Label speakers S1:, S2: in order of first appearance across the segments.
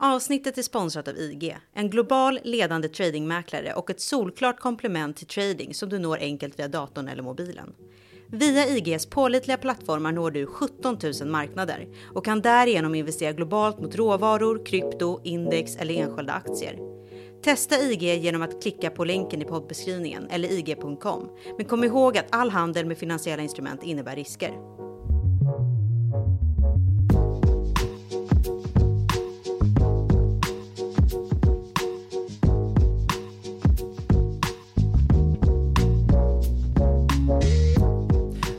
S1: Avsnittet är sponsrat av IG, en global ledande tradingmäklare och ett solklart komplement till trading som du når enkelt via datorn eller mobilen. Via IGs pålitliga plattformar når du 17 000 marknader och kan därigenom investera globalt mot råvaror, krypto, index eller enskilda aktier. Testa IG genom att klicka på länken i poddbeskrivningen eller ig.com. Men kom ihåg att all handel med finansiella instrument innebär risker.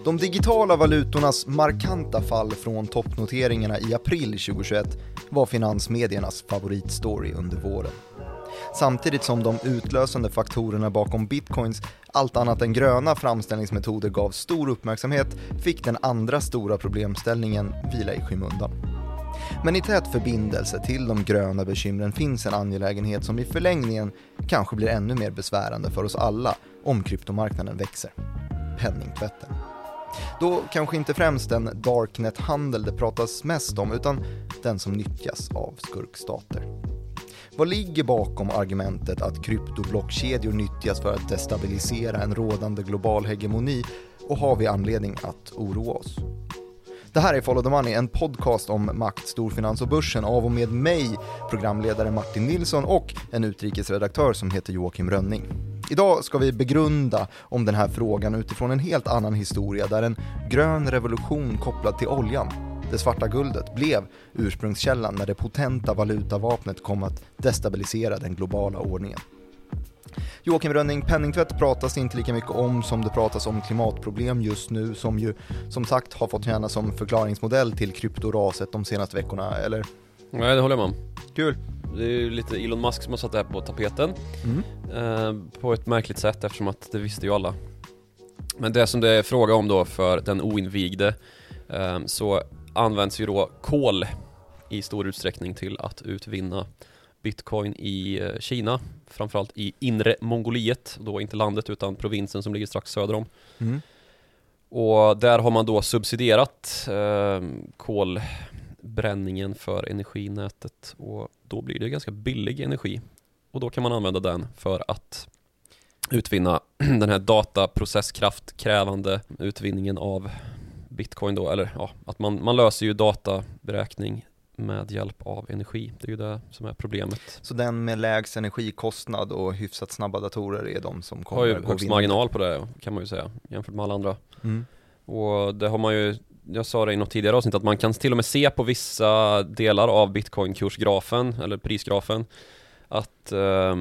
S2: De digitala valutornas markanta fall från toppnoteringarna i april 2021 var finansmediernas favoritstory under våren. Samtidigt som de utlösande faktorerna bakom bitcoins allt annat än gröna framställningsmetoder gav stor uppmärksamhet fick den andra stora problemställningen vila i skymundan. Men i tät förbindelse till de gröna bekymren finns en angelägenhet som i förlängningen kanske blir ännu mer besvärande för oss alla om kryptomarknaden växer. Penningtvätten. Då kanske inte främst den darknet-handel det pratas mest om, utan den som nyttjas av skurkstater. Vad ligger bakom argumentet att kryptoblockkedjor nyttjas för att destabilisera en rådande global hegemoni och har vi anledning att oroa oss? Det här är Follow the Money, en podcast om makt, storfinans och börsen av och med mig, programledare Martin Nilsson och en utrikesredaktör som heter Joakim Rönning. Idag ska vi begrunda om den här frågan utifrån en helt annan historia där en grön revolution kopplad till oljan, det svarta guldet, blev ursprungskällan när det potenta valutavapnet kom att destabilisera den globala ordningen. Joakim Rönning, penningtvätt pratas inte lika mycket om som det pratas om klimatproblem just nu som ju som sagt har fått tjäna som förklaringsmodell till kryptoraset de senaste veckorna, eller?
S3: Nej, det håller jag med om.
S2: Kul.
S3: Det är ju lite Elon Musk som har satt det här på tapeten
S2: Mm.
S3: eh, På ett märkligt sätt eftersom att det visste ju alla Men det som det är fråga om då för den oinvigde eh, Så används ju då kol i stor utsträckning till att utvinna Bitcoin i eh, Kina Framförallt i inre Mongoliet, då inte landet utan provinsen som ligger strax söder om
S2: Mm.
S3: Och där har man då subsidierat eh, kolbränningen för energinätet och då blir det ganska billig energi. Och då kan man använda den för att utvinna den här dataprocesskraftkrävande utvinningen av bitcoin då, eller ja, att man, man löser ju databeräkning med hjälp av energi. Det är ju det som är problemet.
S2: Så den med lägst energikostnad och hyfsat snabba datorer är de som kommer
S3: Har ju högst marginal på det kan man ju säga jämfört med alla andra.
S2: Mm.
S3: Och det har man ju, jag sa det i något tidigare avsnitt, att man kan till och med se på vissa delar av bitcoin-kursgrafen, eller prisgrafen, att eh,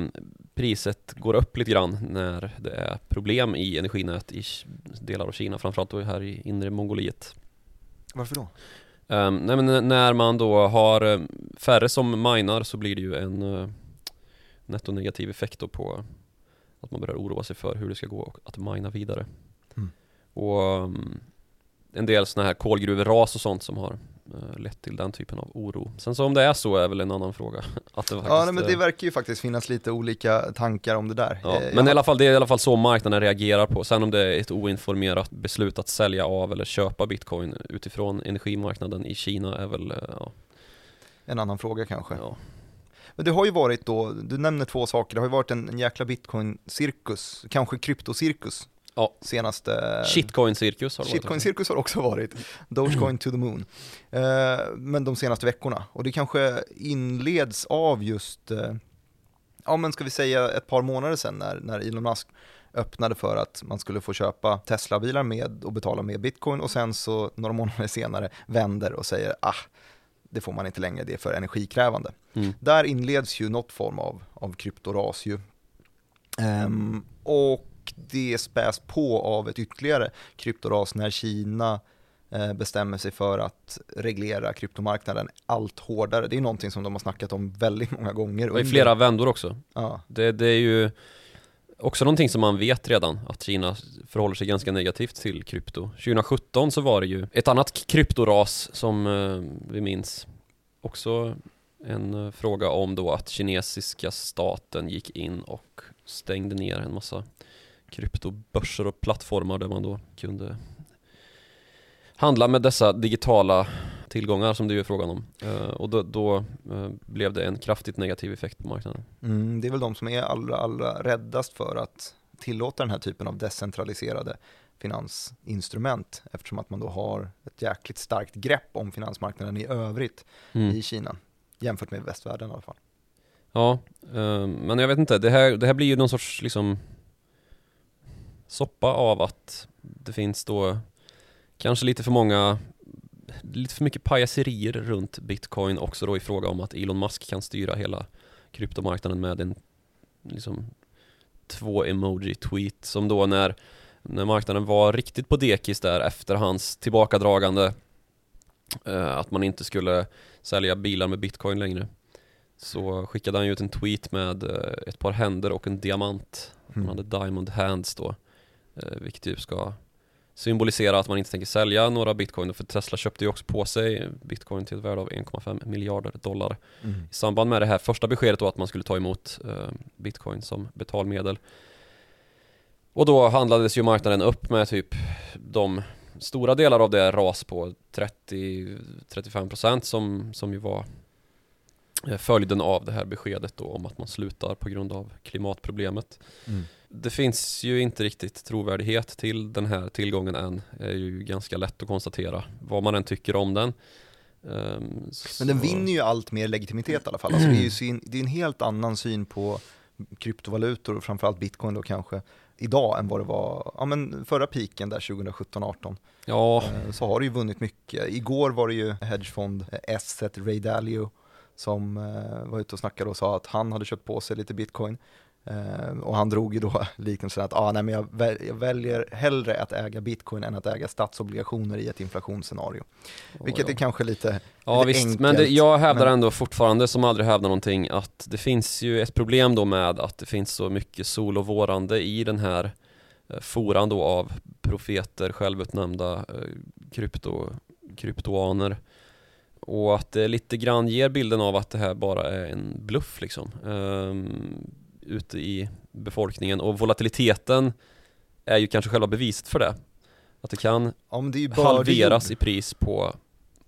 S3: priset går upp lite grann när det är problem i energinät i delar av Kina, framförallt här i inre Mongoliet.
S2: Varför då?
S3: Um, nej men när man då har eh, färre som minar så blir det ju en uh, nettonegativ effekt då på att man börjar oroa sig för hur det ska gå att mina vidare.
S2: Mm.
S3: Och um, en del sådana här kolgruveras och sånt som har eh, lett till den typen av oro. Sen så om det är så är väl en annan fråga. att det faktiskt,
S2: Ja, nej, men det
S3: eh,
S2: verkar ju faktiskt finnas lite olika tankar om det där.
S3: Ja,
S2: Eh,
S3: men i
S2: jag-
S3: alla fall, det är i alla fall så marknaden reagerar på. Sen om det är ett oinformerat beslut att sälja av eller köpa bitcoin utifrån energimarknaden i Kina är väl, eh, ja,
S2: En annan fråga kanske.
S3: ja.
S2: Men det har ju varit då, du nämner två saker, det har ju varit en, en jäkla bitcoin-cirkus, kanske kryptocirkus.
S3: Ja.
S2: Senaste...
S3: Shitcoin-cirkus har det varit.
S2: Shitcoin-cirkus har också varit. Dogecoin to the moon. Eh, men de senaste veckorna. Och det kanske inleds av just, eh, ja men ska vi säga ett par månader sedan när, när Elon Musk öppnade för att man skulle få köpa Tesla-bilar med och betala med bitcoin och sen så några månader senare vänder och säger ah, det får man inte längre, det är för energikrävande.
S3: Mm.
S2: Där inleds ju något form av, av kryptoras ju. Ehm, och det späs på av ett ytterligare kryptoras när Kina eh, bestämmer sig för att reglera kryptomarknaden allt hårdare. Det är någonting som de har snackat om väldigt många gånger.
S3: Och i flera vändor också.
S2: Ja,
S3: Det, det är ju också någonting som man vet redan, att Kina förhåller sig ganska negativt till krypto. 2017 så var det ju ett annat kryptoras som eh, vi minns. Också en eh, fråga om då att kinesiska staten gick in och stängde ner en massa kryptobörser och plattformar där man då kunde handla med dessa digitala tillgångar som det ju är frågan om. Eh, och då, då eh, blev det en kraftigt negativ effekt på marknaden.
S2: Mm, det är väl de som är allra, allra räddast för att tillåta den här typen av decentraliserade finansinstrument eftersom att man då har ett jäkligt starkt grepp om finansmarknaden i övrigt
S3: Mm.
S2: i Kina jämfört med västvärlden i alla fall.
S3: Ja, eh, men jag vet inte, det här, det här blir ju någon sorts liksom soppa av att det finns då kanske lite för många lite för mycket pajaserier runt bitcoin också då i fråga om att Elon Musk kan styra hela kryptomarknaden med en liksom två emoji tweet som då när när marknaden var riktigt på dekis där efter hans tillbakadragande eh, att man inte skulle sälja bilar med bitcoin längre så skickade han ju ut en tweet med eh, ett par händer och en diamant. Han
S2: Mm.
S3: hade diamond hands då. Eh, Vilket ju ska symbolisera att man inte tänker sälja några bitcoin. För Tesla köpte ju också på sig bitcoin till ett värde av 1,5 miljarder dollar.
S2: Mm.
S3: I samband med det här första beskedet då att man skulle ta emot eh, bitcoin som betalmedel. Och då handlades ju marknaden upp med typ de stora delar av det ras på 30-35% som, som ju var eh, följden av det här beskedet då om att man slutar på grund av klimatproblemet.
S2: Mm.
S3: Det finns ju inte riktigt trovärdighet till den här tillgången än. Det är ju ganska lätt att konstatera vad man än tycker om den. Ehm,
S2: Men den vinner ju allt mer legitimitet i alla fall. Alltså det är ju syn, det är en helt annan syn på kryptovalutor och framförallt bitcoin då kanske idag än vad det var ja, men förra piken där 2017-18.
S3: Ja,
S2: Eh, Så har det ju vunnit mycket. Igår var det ju hedgefond Asset Ray Dalio som eh, var ute och snackade och sa att han hade köpt på sig lite bitcoin. Eh, och han drog ju då liknelsen att ah, nej, men jag, väl, jag väljer hellre att äga bitcoin än att äga statsobligationer i ett inflationsscenario. Vilket
S3: ja.
S2: är kanske lite
S3: Ja
S2: lite
S3: visst,
S2: enkelt,
S3: men det, jag hävdar
S2: men-
S3: ändå fortfarande som aldrig hävdar någonting att det finns ju ett problem då med att det finns så mycket sol och vårande i den här eh, foran då av profeter, självutnämnda eh, krypto, kryptoaner och att det lite grann ger bilden av att det här bara är en bluff liksom ehm, ute i befolkningen och volatiliteten är ju kanske själva beviset för det att det kan
S2: det
S3: halveras i pris på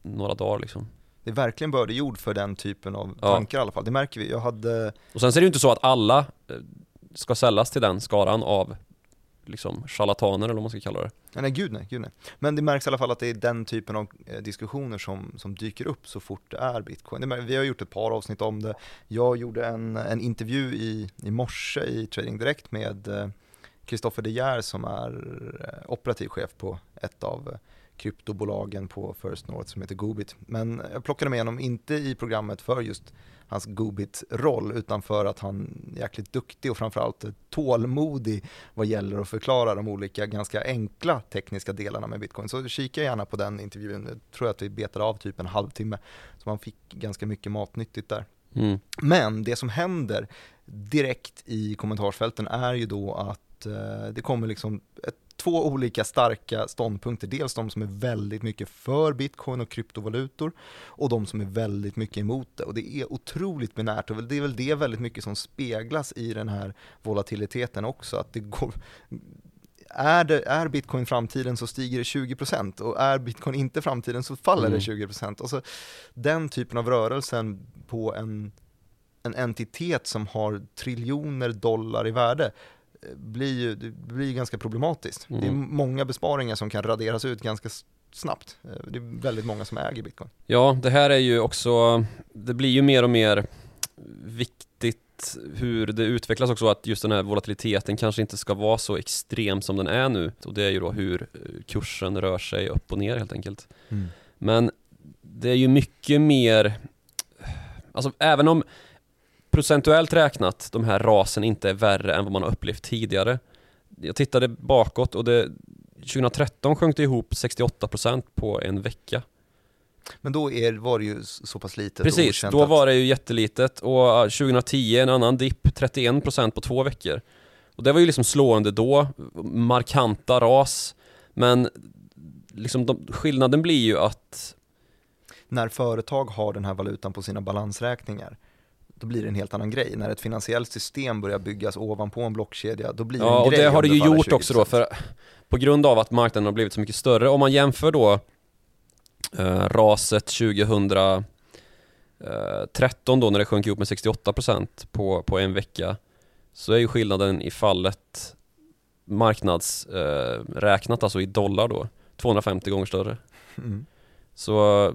S3: några dagar liksom
S2: Det är verkligen bördig jord för den typen av
S3: Ja.
S2: tankar i alla fall. Det märker vi. Jag hade,
S3: Och sen så är det ju inte så att alla eh, ska säljas till den skaran av liksom charlataner eller vad man ska kalla det.
S2: nej, nej gud nej, gud nej. Men det märks i alla fall att det är den typen av eh, diskussioner som, som dyker upp så fort det är bitcoin. Det Vi har gjort ett par avsnitt om det. Jag gjorde en, en intervju i, i morse i Trading Direkt med eh, Kristoffer De Geer som är eh, operativ chef på ett av kryptobolagen på First North som heter Gobit. Men jag plockade med honom inte i programmet för just hans Gobit-roll utan för att han är jäkligt duktig och framförallt tålmodig vad gäller att förklara de olika ganska enkla tekniska delarna med bitcoin. Så kika gärna på den intervjun, jag tror att vi betade av typ en halvtimme. Så man fick ganska mycket matnyttigt där.
S3: Mm.
S2: Men det som händer direkt i kommentarsfälten är ju då att eh, det kommer liksom ett, två olika starka ståndpunkter. Dels de som är väldigt mycket för bitcoin och kryptovalutor och de som är väldigt mycket emot det. Och det är otroligt binärt och det är väl det väldigt mycket som speglas i den här volatiliteten också. Att det går, är, det, är bitcoin framtiden så stiger det 20% och är bitcoin inte framtiden så faller
S3: Mm.
S2: det 20%. Och så den typen av rörelsen på en, en entitet som har triljoner dollar i värde blir ju det blir ganska problematiskt. Det är
S3: Mm.
S2: många besparingar som kan raderas ut ganska snabbt. Eh, Det är väldigt många som äger bitcoin.
S3: Ja, det här är ju också, det blir ju mer och mer viktigt hur det utvecklas också att just den här volatiliteten kanske inte ska vara så extrem som den är nu. Och det är ju då hur eh, kursen rör sig upp och ner helt enkelt. Men det är ju mycket mer, alltså även om procentuellt räknat de här rasen inte är värre än vad man har upplevt tidigare. Jag tittade bakåt och det 2013 sjönk det ihop 68% på en vecka.
S2: Men då är, var det ju så pass litet
S3: Precis, då var det ju jättelitet och uh, 2010 en annan dipp, 31% på två veckor. Och det var ju liksom slående då, markanta ras, men liksom de, skillnaden blir ju att
S2: när företag har den här valutan på sina balansräkningar då blir det en helt annan grej. När ett finansiellt system börjar byggas ovanpå en blockkedja, då blir det
S3: Ja,
S2: en
S3: och
S2: grej
S3: det har det ju gjort också då
S2: 20%.
S3: för på grund av att marknaden har blivit så mycket större. Om man jämför då Eh, raset 2013 då när det sjönk ihop med 68% på, på en vecka så är ju skillnaden i fallet marknadsräknat, eh, alltså i dollar då, 250 gånger större.
S2: Mm.
S3: Så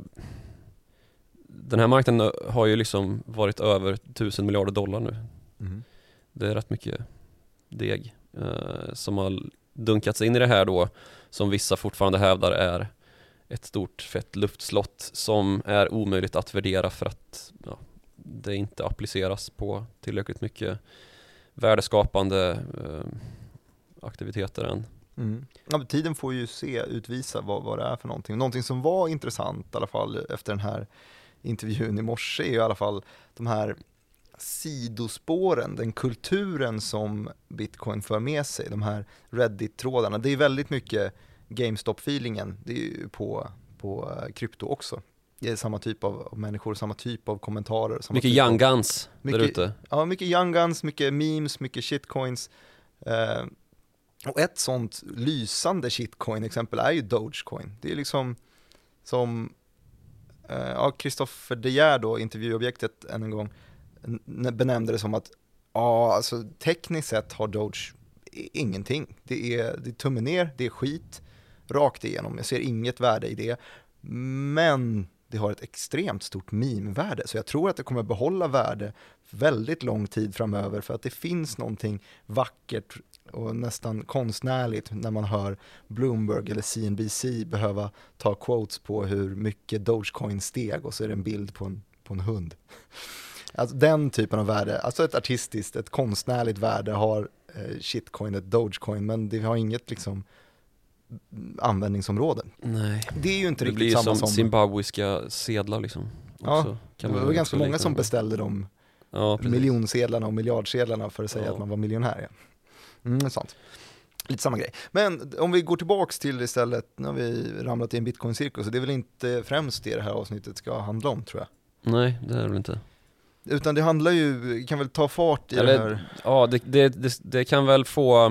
S3: den här marknaden har ju liksom varit över 1000 miljarder dollar nu.
S2: Mm.
S3: Det är rätt mycket deg eh, som har dunkats in i det här då som vissa fortfarande hävdar är ett stort fett luftslott som är omöjligt att värdera för att ja, det inte appliceras på tillräckligt mycket värdeskapande eh, aktiviteter än.
S2: Mm. Ja, tiden får ju se, utvisa vad, vad det är för någonting. Någonting som var intressant i alla fall efter den här intervjun i morse är ju i alla fall de här sidospåren, den kulturen som bitcoin för med sig, de här Reddit-trådarna. Det är väldigt mycket GameStop-feelingen, det är ju på, på eh, krypto också. Det är samma typ av, människor, samma typ av kommentarer. Samma
S3: mycket
S2: typ
S3: young guns
S2: mycket,
S3: där ute.
S2: Ja, mycket young guns, mycket memes, mycket shitcoins. Eh, och ett sånt lysande shitcoin-exempel är ju Dogecoin. Det är liksom som, Eh, ja, Christopher De Geer då, intervjuobjektet än en gång, benämnde det som att, ja, alltså tekniskt sett har Doge ingenting. Det är, det är tummen ner, det är skit, rakt igenom. Jag ser inget värde i det. Men det har ett extremt stort meme-värde, så jag tror att det kommer behålla värde väldigt lång tid framöver för att det finns någonting vackert och nästan konstnärligt när man hör Bloomberg eller CNBC behöva ta quotes på hur mycket Dogecoin steg och så är det en bild på en, på en hund. Alltså den typen av värde, alltså ett artistiskt, ett konstnärligt värde har eh, shitcoin, ett Dogecoin, men det har inget liksom användningsområden.
S3: Nej.
S2: Det är ju inte
S3: det
S2: riktigt
S3: blir
S2: samma
S3: som
S2: som...
S3: zimbabwiska sedlar liksom.
S2: Ja,
S3: Också,
S2: det
S3: man
S2: var ganska många som beställde de
S3: ja,
S2: miljonsedlarna och miljardsedlarna för att säga
S3: Ja.
S2: att man var miljonär. Ja. Mm, sant. Lite samma grej. Men om vi går tillbaks till istället, nu har vi ramlat i en bitcoin-cirkus, det är väl inte främst det det här avsnittet ska handla om tror jag.
S3: Nej, det är det väl inte.
S2: Utan det handlar ju, kan väl ta fart i
S3: Eller-
S2: det här.
S3: Ja, det, det, det, det kan väl få...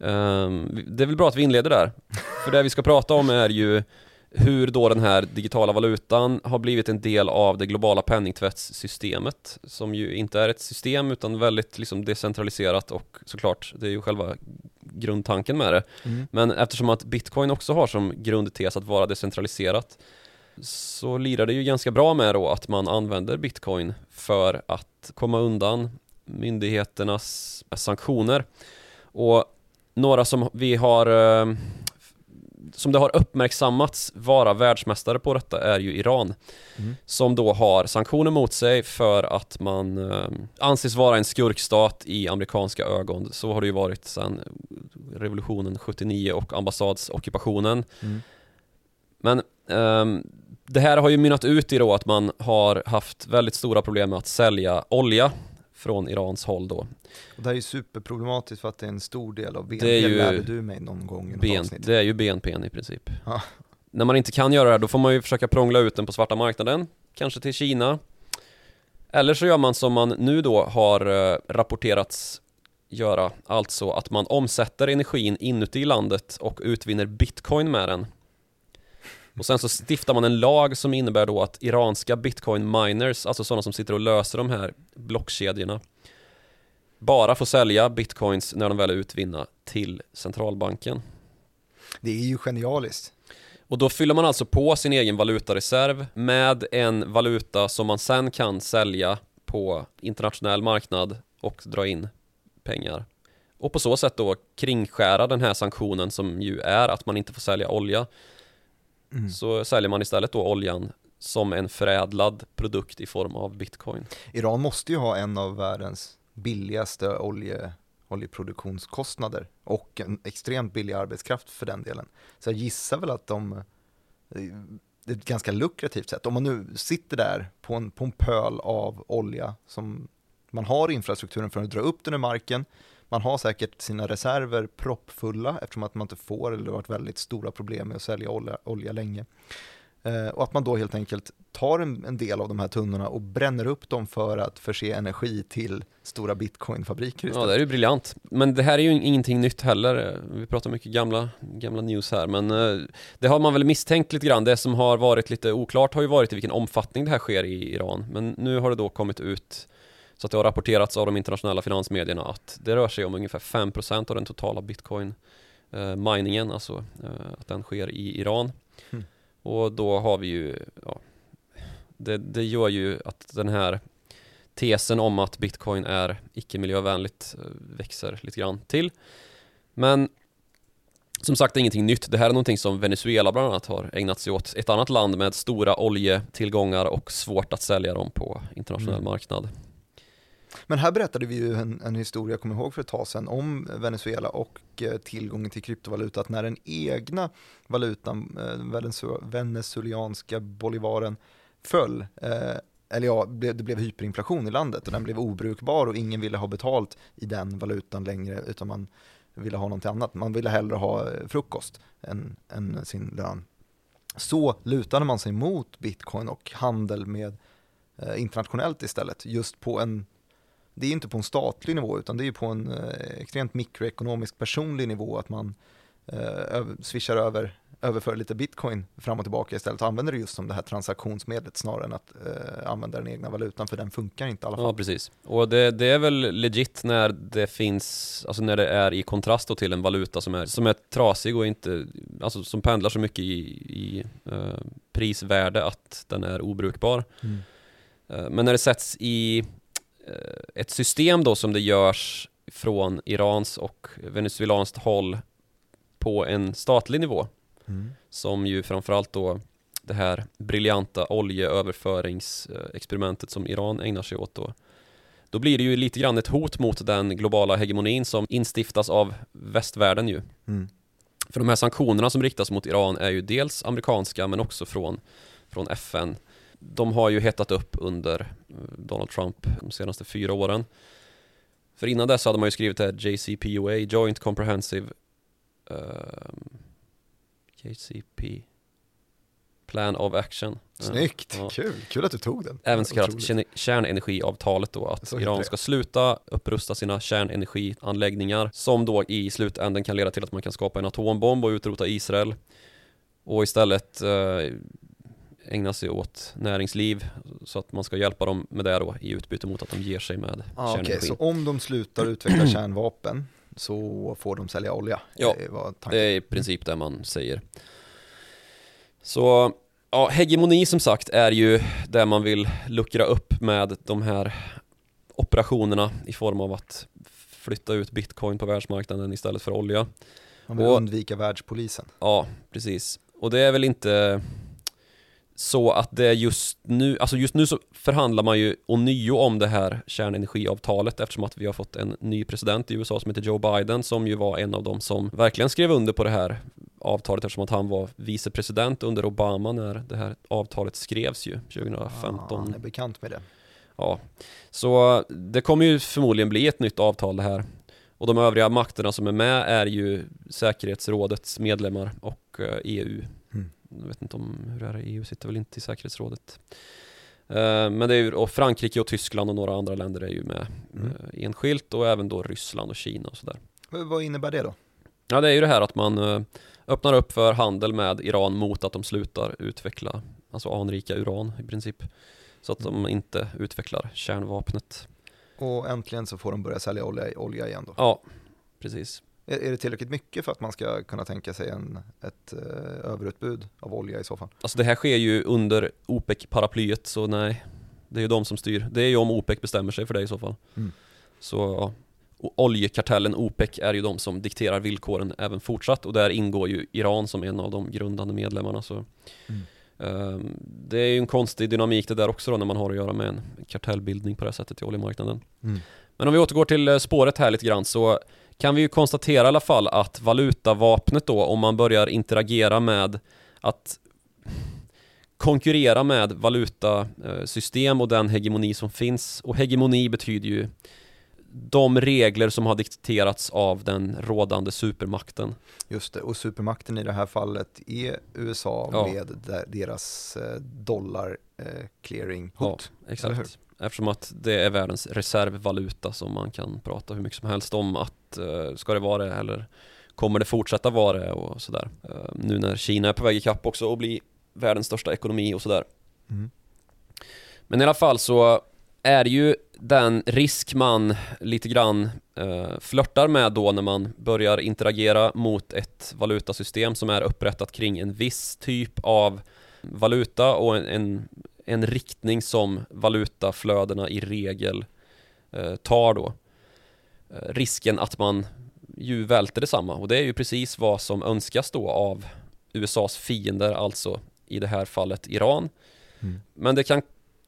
S3: ehm, det är väl bra att vi inleder där. För det vi ska prata om är ju hur då den här digitala valutan har blivit en del av det globala penningtvättssystemet som ju inte är ett system utan väldigt liksom decentraliserat och såklart det är ju själva grundtanken med det.
S2: Mm.
S3: Men eftersom att bitcoin också har som grundtes att vara decentraliserat så lirar det ju ganska bra med då att man använder bitcoin för att komma undan myndigheternas sanktioner. Och några som vi har eh, som det har uppmärksammats vara världsmästare på detta är ju Iran
S2: Mm.
S3: som då har sanktioner mot sig för att man eh, anses vara en skurkstat i amerikanska ögon. Så har det ju varit sedan revolutionen 79 och ambassadsockupationen.
S2: Mm.
S3: Men ehm, det här har ju mynnat ut i då att man har haft väldigt stora problem med att sälja olja från Irans håll då.
S2: Och det här är ju superproblematiskt för att det är en stor del av BNP,
S3: Det är ju
S2: lärde du mig någon gång i något
S3: BN,
S2: avsnitt.
S3: det är ju BNP i princip.
S2: Ja.
S3: När man inte kan göra det här, då får man ju försöka prångla ut den på svarta marknaden, kanske till Kina. Eller så gör man som man nu då har eh, rapporterats göra, alltså att man omsätter energin inuti landet och utvinner bitcoin med den. Och sen så stiftar man en lag som innebär då att iranska bitcoin miners, alltså sådana som sitter och löser de här blockkedjorna, bara får sälja bitcoins när de väl är utvinna till centralbanken.
S2: Det är ju genialiskt.
S3: Och då fyller man alltså på sin egen valutareserv med en valuta som man sen kan sälja på internationell marknad och dra in pengar. Och på så sätt då kringskära den här sanktionen som ju är att man inte får sälja olja.
S2: Mm.
S3: Så säljer man istället då oljan som en förädlad produkt i form av bitcoin.
S2: Iran måste ju ha en av världens billigaste olje, oljeproduktionskostnader och en extremt billig arbetskraft för den delen. Så jag gissar väl att de, det är ett ganska lukrativt sätt. Om man nu sitter där på en, på en pöl av olja som man har infrastrukturen för att dra upp den ur marken, man har säkert sina reserver proppfulla eftersom att man inte får, eller har varit väldigt stora problem med att sälja olja, olja länge. Eh, och att man då helt enkelt tar en, en, del av de här tunnorna och bränner upp dem för att förse energi till stora bitcoinfabriker
S3: istället. Ja, det är ju briljant. Men det här är ju ingenting nytt heller. Vi pratar mycket gamla, gamla news här, men eh, det har man väl misstänkt lite grann. Det som har varit lite oklart har ju varit i vilken omfattning det här sker i Iran. Men nu har det då kommit ut så att det har rapporterats av de internationella finansmedierna att det rör sig om ungefär 5% av den totala bitcoin eh, miningen, alltså eh, att den sker i Iran. Mm. Och då har vi ju, ja, det, det gör ju att den här tesen om att bitcoin är icke-miljövänligt eh, växer lite grann till. Men som sagt, det är ingenting nytt. Det här är någonting som Venezuela bland annat har ägnat sig åt. Ett annat land med stora oljetillgångar och svårt att sälja dem på internationell mm. marknad.
S2: Men här berättade vi ju en, en historia, jag kommer ihåg för ett tag sedan, om Venezuela och eh, tillgången till kryptovaluta, att när den egna valutan, eh, venezuelanska bolivaren, föll, eh, eller ja, det blev hyperinflation i landet och den blev obrukbar och ingen ville ha betalt i den valutan längre utan man ville ha någonting annat. Man ville hellre ha eh, frukost än, än sin lön. Så lutade man sig mot bitcoin och handel med internationellt istället, just på en det är inte på en statlig nivå utan det är på en eh, extremt mikroekonomisk personlig nivå att man eh, swishar över, överför lite bitcoin fram och tillbaka istället och använder det just som det här transaktionsmedlet snarare än att eh, använda den egna valutan för den funkar inte i alla fall.
S3: Ja precis, och det, det är väl legit när det finns, alltså när det är i kontrast till en valuta som är, som är trasig och inte, alltså som pendlar så mycket i, i uh, prisvärde att den är obrukbar. Mm. Uh, men när det sätts i Eh, ett system då som det görs från Irans och venezuelanskt håll på en statlig nivå. Mm. Som ju framförallt då det här briljanta oljeöverföringsexperimentet som Iran ägnar sig åt då. Då blir det ju lite grann ett hot mot den globala hegemonin som instiftas av västvärlden ju. Mm. För de här sanktionerna som riktas mot Iran är ju dels amerikanska men också från, från FN de har ju hettat upp under eh, Donald Trump de senaste fyra åren. För innan dess hade man ju skrivit det här JCPOA, Joint Comprehensive uh, ehm, JCP Plan of Action.
S2: Snyggt, ja. kul, kul att du tog den.
S3: Även så kallat kärnenergiavtalet då, att Iran ska sluta upprusta sina kärnenergianläggningar som då i slutänden kan leda till att man kan skapa en atombomb och utrota Israel och istället uh, ägna sig åt näringsliv så att man ska hjälpa dem med det då i utbyte mot att de ger sig med ah, kärnenergi.
S2: Okay, så om de slutar utveckla kärnvapen så får de sälja olja?
S3: Ja, det är i princip det man säger. Så ja, hegemoni som sagt är ju det man vill luckra upp med de här operationerna i form av att flytta ut bitcoin på världsmarknaden istället för olja.
S2: Man vill och, undvika världspolisen.
S3: Ja, precis. Och det är väl inte så att det just nu, alltså just nu så förhandlar man ju ånyo om det här kärnenergiavtalet eftersom att vi har fått en ny president i USA som heter Joe Biden som ju var en av dem som verkligen skrev under på det här avtalet eftersom att han var vicepresident under Obama när det här avtalet skrevs ju 2015. Ja, han
S2: är bekant med det.
S3: Ja, så det kommer ju förmodligen bli ett nytt avtal det här. Och de övriga makterna som är med är ju säkerhetsrådets medlemmar och EU. Eh, mm jag vet inte om hur det är, EU sitter väl inte i säkerhetsrådet. Uh, men det är ju, och Frankrike och Tyskland och några andra länder är ju med mm. uh, enskilt och även då Ryssland och Kina och sådär.
S2: Vad innebär det då?
S3: Ja det är ju det här att man uh, öppnar upp för handel med Iran mot att de slutar utveckla, alltså anrika uran i princip. Så att mm. de inte utvecklar kärnvapnet.
S2: Och äntligen så får de börja sälja olja, olja igen då?
S3: Ja, precis.
S2: Är, det tillräckligt mycket för att man ska kunna tänka sig en, ett uh, överutbud av olja i så fall?
S3: Alltså det här sker ju under OPEC-paraplyet så nej, det är ju de som styr. Det är ju om OPEC bestämmer sig för det i så fall. Mm. Så ja, oljekartellen OPEC är ju de som dikterar villkoren även fortsatt och där ingår ju Iran som en av de grundande medlemmarna. Så. Mm. Um, det är ju en konstig dynamik det där också då när man har att göra med en kartellbildning på det här sättet i oljemarknaden. Mm. Men om vi återgår till eh, spåret här lite grann så kan vi ju konstatera i alla fall att valutavapnet då, om man börjar interagera med att konkurrera med valutasystem och den hegemoni som finns. Och hegemoni betyder ju de regler som har dikterats av den rådande supermakten.
S2: Just det, och supermakten i det här fallet är USA
S3: Ja.
S2: med de- deras eh, dollar eh, clearing
S3: Ja,
S2: hot. hur?
S3: exakt. Eftersom att det är världens reservvaluta som man kan prata hur mycket som helst om att eh, ska det vara det eller kommer det fortsätta vara det och sådär. Eh, nu när Kina är på väg ikapp också och bli världens största ekonomi och sådär.
S2: Mm.
S3: Men i alla fall så är det ju den risk man lite grann eh, flörtar med då när man börjar interagera mot ett valutasystem som är upprättat kring en viss typ av valuta och en, en, en riktning som valutaflödena i regel eh, tar då. Eh, risken att man ju välter detsamma och det är ju precis vad som önskas då av USAs fiender, alltså i det här fallet Iran.
S2: Mm.
S3: Men det kan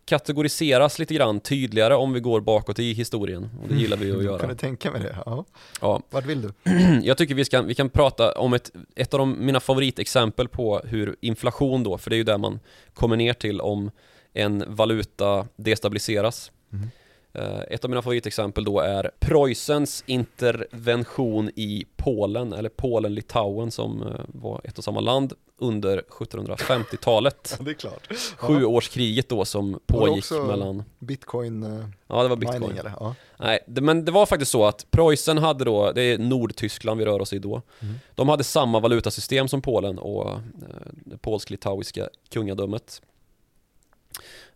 S3: kategoriseras lite grann tydligare om vi går bakåt i historien och det gillar vi att
S2: Jag
S3: göra.
S2: kunde tänka mig det. Ja.
S3: Ja,
S2: Vart vill du?
S3: jag tycker vi, ska, vi kan prata om ett, ett av de, mina favoritexempel på hur inflation då, för det är ju där man kommer ner till om en valuta destabiliseras.
S2: Mm.
S3: Eh, Ett av mina favoritexempel då är Preussens intervention i Polen, eller Polen-Litauen som eh, var ett och samma land under 1750-talet.
S2: Det är klart.
S3: Sjuårskriget då som
S2: det
S3: pågick
S2: också-
S3: mellan,
S2: Bitcoin eh,
S3: ja det var bitcoin.
S2: mining eller? Ja.
S3: Nej, det, men det var faktiskt så att Preussen hade då, det är Nordtyskland vi rör oss i då,
S2: Mm.
S3: de hade samma valutasystem som Polen och det polsk-litauiska kungadömet.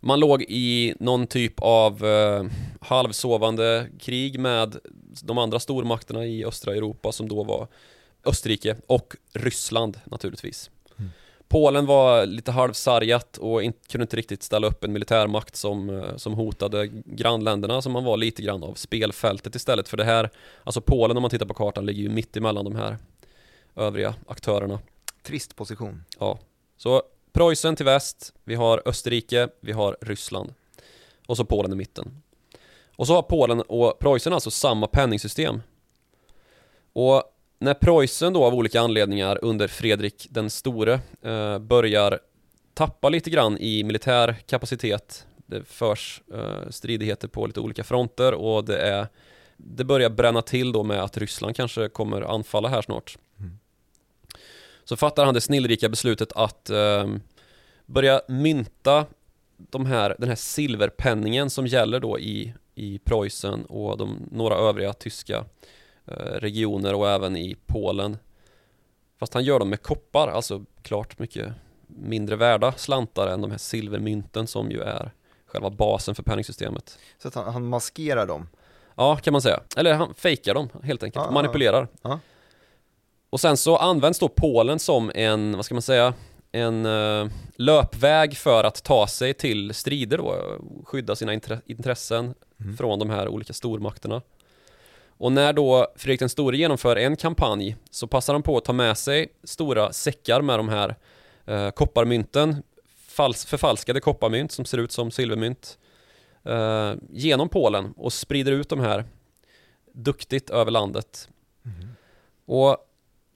S3: Man låg i någon typ av eh, halvsovande krig med de andra stormakterna i östra Europa som då var Österrike och Ryssland naturligtvis.
S2: Mm.
S3: Polen var lite halvsargat och in, kunde inte riktigt ställa upp en militärmakt som, eh, som hotade grannländerna som man var lite grann av spelfältet istället för det här Alltså Polen om man tittar på kartan ligger ju mitt emellan de här övriga aktörerna
S2: Trist position.
S3: Ja, så Preussen till väst, vi har Österrike, vi har Ryssland och så Polen i mitten. Och så har Polen och Preussen alltså samma penningsystem. Och när Preussen då av olika anledningar under Fredrik den store eh, börjar tappa lite grann i militär kapacitet, det förs eh, stridigheter på lite olika fronter och det är det börjar bränna till då med att Ryssland kanske kommer anfalla här snart.
S2: Mm.
S3: Så fattar han det snillrika beslutet att eh, börja mynta de här, den här silverpenningen som gäller då i, i Preussen och de, några övriga tyska eh, regioner och även i Polen. Fast han gör dem med koppar, alltså klart mycket mindre värda slantar än de här silvermynten som ju är själva basen för penningsystemet.
S2: Så att han, han maskerar dem.
S3: Ja, kan man säga. Eller han fejkar dem helt enkelt,
S2: Ja, ja,
S3: manipulerar.
S2: ja.
S3: Och sen så används då Polen som en, vad ska man säga, en eh, löpväg för att ta sig till strider då, skydda sina intre- intressen
S2: Mm.
S3: från de här olika stormakterna. Och när då Fredrik den store genomför en kampanj så passar han på att ta med sig stora säckar med de här eh, kopparmynten, fals- förfalskade kopparmynt som ser ut som silvermynt, eh, genom Polen och sprider ut de här duktigt över landet.
S2: Mhm.
S3: Och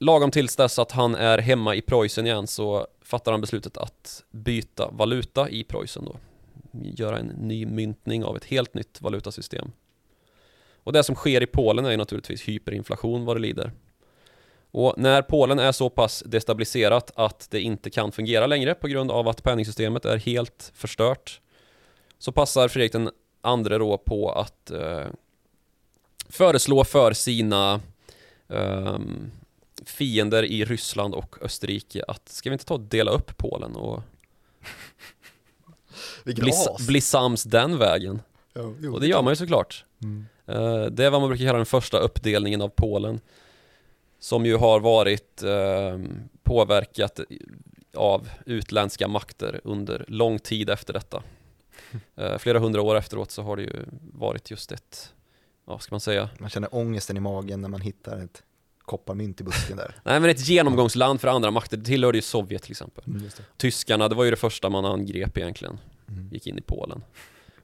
S3: lagom tills dess att han är hemma i Preussen igen så fattar han beslutet att byta valuta i Preussen då. Göra en ny myntning av ett helt nytt valutasystem. Och det som sker i Polen är ju naturligtvis hyperinflation vad det lider. Och när Polen är så pass destabiliserat att det inte kan fungera längre på grund av att penningsystemet är helt förstört så passar Fredrik den andre då på att eh, föreslå för sina ehm, fiender i Ryssland och Österrike att ska vi inte ta och dela upp Polen och bli, bli sams den vägen?
S2: Ja, jo,
S3: Och det gör man ju såklart.
S2: Mm.
S3: Eh, Det är vad man brukar kalla den första uppdelningen av Polen. Som ju har varit eh, påverkat av utländska makter under lång tid efter detta. Eh, Flera hundra år efteråt så har det ju varit just ett, vad ska man säga,
S2: Man känner ångesten i magen när man hittar ett kopparmynt i busken där.
S3: nej men ett genomgångsland för andra makter, det tillhörde ju Sovjet till exempel.
S2: Mm, det.
S3: Tyskarna, det var ju det första man angrep egentligen,
S2: Mm.
S3: gick in i Polen.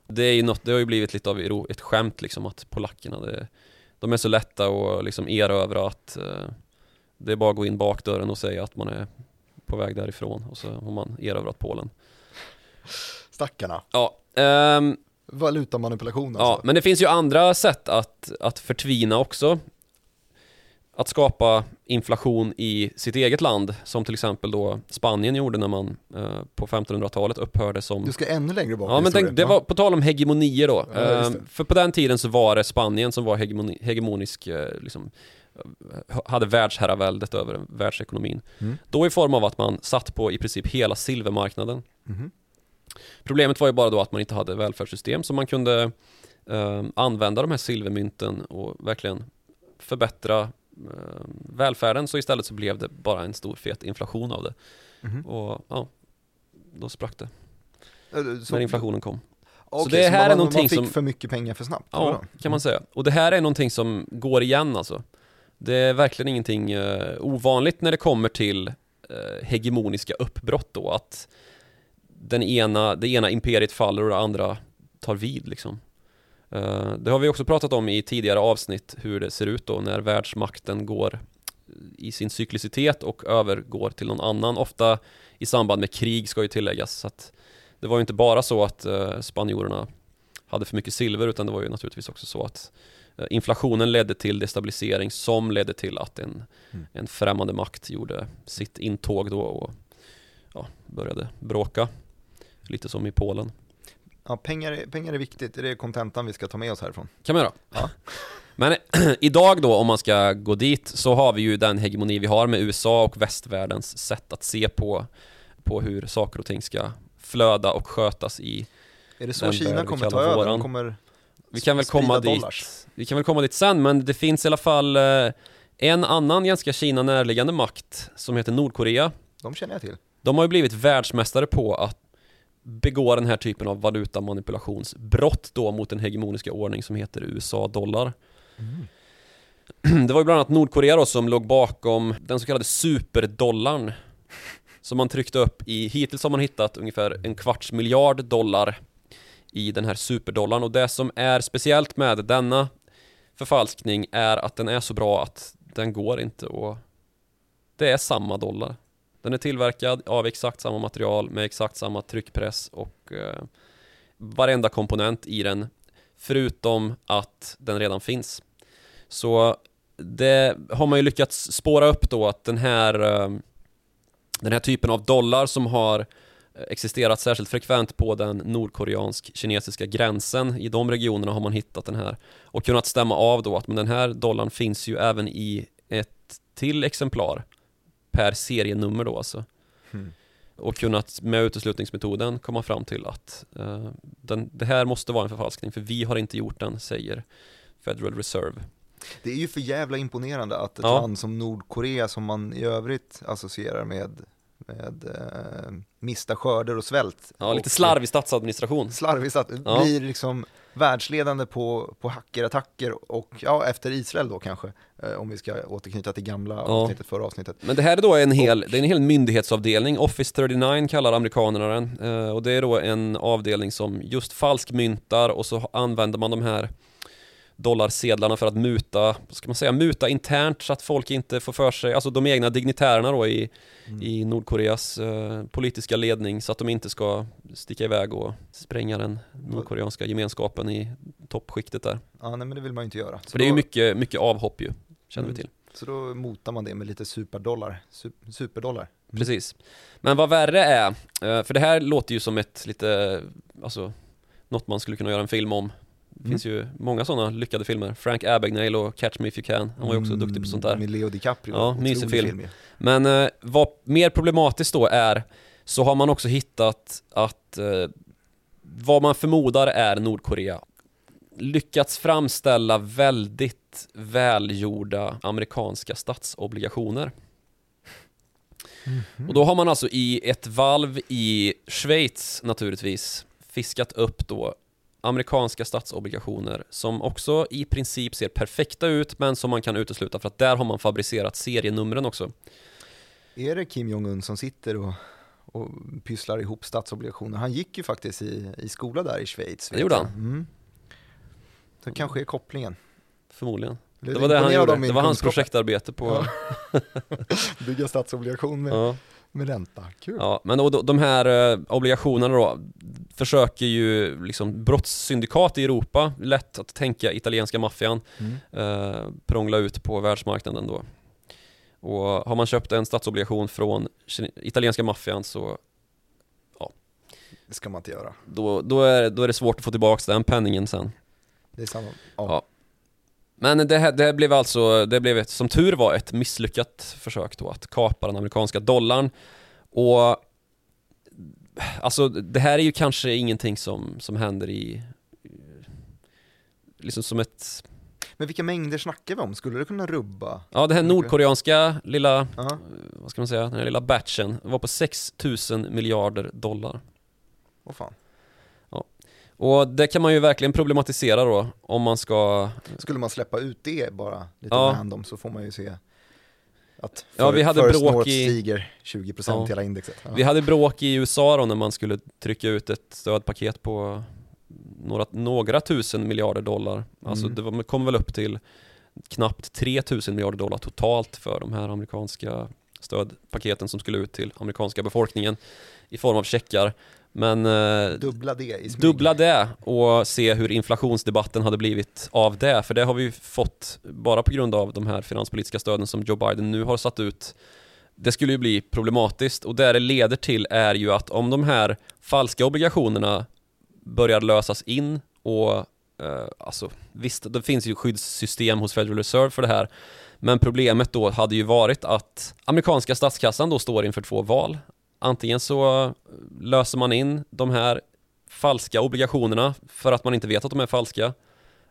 S3: Det är ju något, det har ju blivit lite av ett skämt liksom att polackerna, det, de är så lätta att liksom erövra att eh, det är bara att gå in bakdörren och säga att man är på väg därifrån och så har man erövrat Polen.
S2: Stackarna.
S3: Ja, ehm,
S2: valutamanipulation
S3: Ja,
S2: alltså.
S3: men det finns ju andra sätt att, att förtvina också. Att skapa inflation i sitt eget land, som till exempel då Spanien gjorde när man eh, på 1500-talet upphörde som
S2: Du ska ännu längre bak
S3: Ja men
S2: historien.
S3: det, var på tal om hegemonier då.
S2: Ja.
S3: Ehm, för på den tiden så var det Spanien som var hegemoni, hegemonisk, eh, liksom, eh, hade världsherraväldet över världsekonomin.
S2: Mm.
S3: Då i form av att man satt på i princip hela silvermarknaden.
S2: Mhm.
S3: Problemet var ju bara då att man inte hade välfärdssystem så man kunde eh, använda de här silvermynten och verkligen förbättra eh, välfärden så istället så blev det bara en stor fet inflation av det.
S2: Mhm.
S3: Och ja, då sprack det
S2: Eh, så-
S3: när inflationen kom.
S2: Okej,
S3: det här
S2: man,
S3: är någonting
S2: man fick
S3: som-
S2: för mycket pengar för snabbt?
S3: Ja,
S2: vadå?
S3: kan man säga. Och det här är någonting som går igen alltså. Det är verkligen ingenting eh, ovanligt när det kommer till eh, hegemoniska uppbrott då, att den ena, det ena imperiet faller och det andra tar vid liksom. Eh, det har vi också pratat om i tidigare avsnitt, hur det ser ut då när världsmakten går i sin cyklicitet och övergår till någon annan, ofta i samband med krig ska ju tilläggas. Så det var ju inte bara så att eh, spanjorerna hade för mycket silver utan det var ju naturligtvis också så att eh, inflationen ledde till destabilisering som ledde till att en,
S2: Mm.
S3: en främmande makt gjorde sitt intåg då och ja, började bråka. Lite som i Polen.
S2: Ja, pengar, är- pengar är viktigt, det är kontentan vi ska ta med oss härifrån.
S3: Kan man göra.
S2: Ja.
S3: Men idag då, om man ska gå dit, så har vi ju den hegemoni vi har med USA och västvärldens sätt att se på, på hur saker och ting ska flöda och skötas i
S2: Är det så Kina kommer ta över? De kommer
S3: Vi kan väl komma dit
S2: dollars.
S3: Vi kan väl komma dit sen, men det finns i alla fall eh, en annan ganska Kina närliggande makt som heter Nordkorea.
S2: De känner jag till.
S3: De har ju blivit världsmästare på att begå den här typen av valutamanipulationsbrott då mot den hegemoniska ordning som heter USA-dollar. Det var ju bland annat Nordkorea då som låg bakom den så kallade superdollarn som man tryckte upp i, hittills har man hittat ungefär en kvarts miljard dollar i den här superdollarn och det som är speciellt med denna förfalskning är att den är så bra att den går inte och det är samma dollar. Den är tillverkad av exakt samma material med exakt samma tryckpress och eh, varenda komponent i den förutom att den redan finns. Så det har man ju lyckats spåra upp då att den här eh, den här typen av dollar som har eh, existerat särskilt frekvent på den nordkoreansk-kinesiska gränsen. I de regionerna har man hittat den här och kunnat stämma av då att men den här dollarn finns ju även i ett till exemplar per serienummer då alltså.
S2: Hmm.
S3: Och kunnat med uteslutningsmetoden komma fram till att eh, den, det här måste vara en förfalskning för vi har inte gjort den, säger Federal Reserve.
S2: Det är ju för jävla imponerande att ett
S3: Ja.
S2: land som Nordkorea som man i övrigt associerar med, med eh, mista skörder och svält.
S3: Ja, lite
S2: och,
S3: slarvig statsadministration.
S2: Slarvigt att
S3: Ja.
S2: blir liksom världsledande på, på hackerattacker och ja, efter Israel då kanske, eh, om vi ska återknyta till gamla
S3: Ja.
S2: avsnittet, förra avsnittet.
S3: Men det här är då en hel, det är en hel myndighetsavdelning, Office 39 kallar amerikanerna den. Eh, och det är då en avdelning som just falskmyntar och så använder man de här dollarsedlarna för att muta, vad ska man säga, muta internt så att folk inte får för sig, alltså de egna dignitärerna då i,
S2: Mm.
S3: i Nordkoreas eh, politiska ledning så att de inte ska sticka iväg och spränga den nordkoreanska gemenskapen i toppskiktet där.
S2: Ja, nej men det vill man ju inte göra. Så
S3: För det är ju
S2: då-
S3: mycket, mycket avhopp ju, känner vi
S2: Mm.
S3: till.
S2: Så då motar man det med lite superdollar, Sup- superdollar.
S3: Precis. Men vad värre är, eh, för det här låter ju som ett lite, alltså, något man skulle kunna göra en film om. Det
S2: Mm.
S3: finns ju många sådana lyckade filmer. Frank Abagnale och Catch Me If You Can, han var ju också
S2: Mm,
S3: duktig på sånt där.
S2: Med Leo DiCaprio.
S3: Ja, mysig film.
S2: ju.
S3: Men eh, vad mer problematiskt då är, så har man också hittat att eh, vad man förmodar är Nordkorea lyckats framställa väldigt välgjorda amerikanska statsobligationer. Och då har man alltså i ett valv i Schweiz naturligtvis fiskat upp då amerikanska statsobligationer som också i princip ser perfekta ut men som man kan utesluta för att där har man fabricerat serienumren också.
S2: Är det Kim Jong-Un som sitter och, och pysslar ihop statsobligationer? Han gick ju faktiskt i, i skola där i Schweiz. vet
S3: gjorde han.
S2: Mm. Så kanske är kopplingen.
S3: Förmodligen. Det
S2: du
S3: var det han gjorde. Det var hans projektarbete på...
S2: Bygga statsobligation med,
S3: Ja.
S2: Med ränta, kul.
S3: Ja, men och de här eh, obligationerna då försöker ju liksom brottssyndikat i Europa, lätt att tänka italienska maffian,
S2: Mm.
S3: eh, prångla ut på världsmarknaden då. Och har man köpt en statsobligation från italienska maffian så
S2: Det ska man inte göra.
S3: då, då, är, då är det svårt att få tillbaka den penningen sen.
S2: Det är samma.
S3: Ja.
S2: Ja.
S3: Men det, här, det blev alltså, det blev ett, som tur var ett misslyckat försök då att kapa den amerikanska dollarn. Och alltså det här är ju kanske ingenting som, som händer i, liksom som ett,
S2: Men vilka mängder snackar vi om? Skulle det kunna rubba?
S3: ja det här nordkoreanska lilla,
S2: Ja.
S3: vad ska man säga, den här lilla batchen var på 6000 miljarder dollar.
S2: Åh fan.
S3: Och det kan man ju verkligen problematisera då om man ska
S2: Skulle man släppa ut det bara lite
S3: Ja.
S2: random så får man ju se att
S3: Ja, vi hade bråk i-
S2: stiger 20%
S3: Ja.
S2: hela indexet. Ja.
S3: Vi hade bråk i USA då när man skulle trycka ut ett stödpaket på några, några tusen miljarder dollar. Alltså
S2: Mm.
S3: det var, kom väl upp till knappt 3000 miljarder dollar totalt för de här amerikanska stödpaketen som skulle ut till amerikanska befolkningen i form av checkar. Men eh,
S2: Dubbla det i smyg.
S3: dubbla det och se hur inflationsdebatten hade blivit av det. För det har vi fått bara på grund av de här finanspolitiska stöden som Joe Biden nu har satt ut. Det skulle ju bli problematiskt och det det leder till är ju att om de här falska obligationerna börjar lösas in och eh, alltså visst, det finns ju skyddssystem hos Federal Reserve för det här. Men problemet då hade ju varit att amerikanska statskassan då står inför två val. Antingen så löser man in de här falska obligationerna för att man inte vet att de är falska.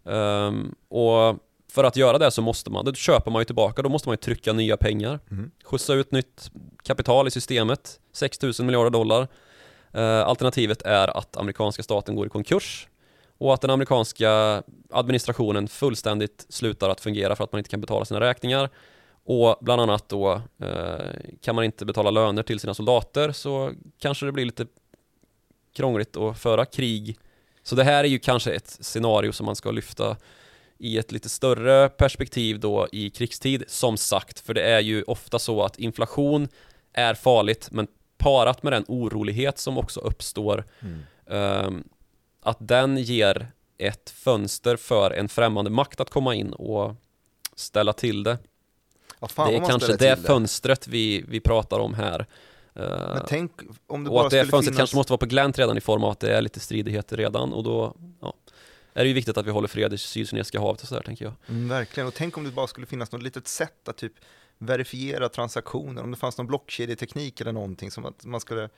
S3: Ehm, och för att göra det så måste man, då köper man ju tillbaka, då måste man ju trycka nya pengar.
S2: Mm.
S3: Skjutsa ut nytt kapital i systemet, 6 000 miljarder dollar. Eh, alternativet är att amerikanska staten går i konkurs och att den amerikanska administrationen fullständigt slutar att fungera för att man inte kan betala sina räkningar. Och bland annat då eh, kan man inte betala löner till sina soldater så kanske det blir lite krångligt att föra krig. Så det här är ju kanske ett scenario som man ska lyfta i ett lite större perspektiv då i krigstid som sagt för det är ju ofta så att inflation är farligt men parat med den orolighet som också uppstår
S2: Mm.
S3: ehm, att den ger ett fönster för en främmande makt att komma in och ställa till det.
S2: Ja, fan,
S3: det är kanske det
S2: till
S3: fönstret vi, vi pratar om här. Eh,
S2: Men tänk om det
S3: och
S2: bara
S3: att det fönstret
S2: finnas...
S3: kanske måste vara på glänt redan i form av att det är lite stridigheter redan och då ja, är det ju viktigt att vi håller fred i Sydkinesiska havet och sådär tänker jag.
S2: Mm, verkligen, och tänk om det bara skulle finnas något litet sätt att typ verifiera transaktioner, om det fanns någon blockkedjeteknik eller någonting som att man skulle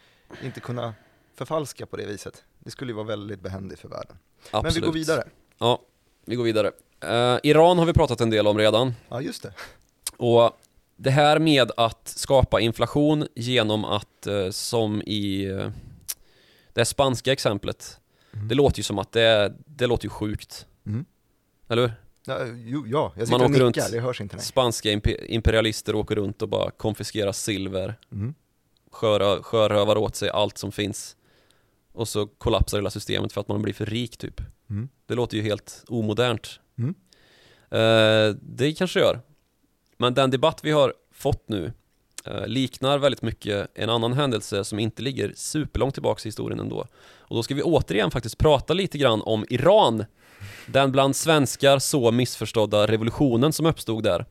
S2: inte kunna förfalska på det viset. Det skulle ju vara väldigt behändigt för världen.
S3: Absolut.
S2: Men vi går vidare.
S3: Ja, vi går vidare. Eh, Iran har vi pratat en del om redan
S2: Ja, just det.
S3: Och det här med att skapa inflation genom att, eh, som i eh, det spanska exemplet,
S2: Mm.
S3: det låter ju som att det, det låter ju sjukt.
S2: Mm.
S3: Eller hur?
S2: Ja, jo, ja, jag
S3: Man
S2: sitter och
S3: åker
S2: nickar,
S3: runt.
S2: det hörs inte. Nej.
S3: Spanska impe- imperialister åker runt och bara konfiskerar silver,
S2: Mm.
S3: sjörö- sjörövar åt sig allt som finns. Och så kollapsar hela systemet för att man blir för rik typ.
S2: Mm.
S3: Det låter ju helt omodernt.
S2: Mm.
S3: Eh, det kanske gör. Men den debatt vi har fått nu eh, liknar väldigt mycket en annan händelse som inte ligger superlångt tillbaka i historien ändå. Och då ska vi återigen faktiskt prata lite grann om Iran. Den bland svenskar så missförstådda revolutionen som uppstod där.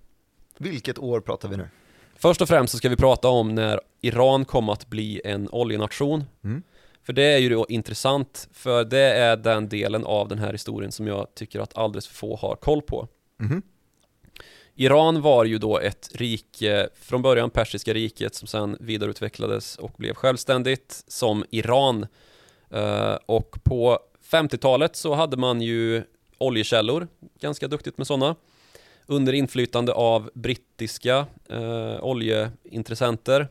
S2: Vilket år pratar vi nu?
S3: Först och främst så ska vi prata om när Iran kom att bli en oljenation.
S2: Mm.
S3: För det är ju då intressant, för det är den delen av den här historien som jag tycker att alldeles för få har koll på.
S2: Mhm.
S3: Iran var ju då ett rike, från början Persiska riket som sen vidareutvecklades och blev självständigt som Iran. Eh, och på 50-talet så hade man ju oljekällor, ganska duktigt med sådana. Under inflytande av brittiska eh, oljeintressenter,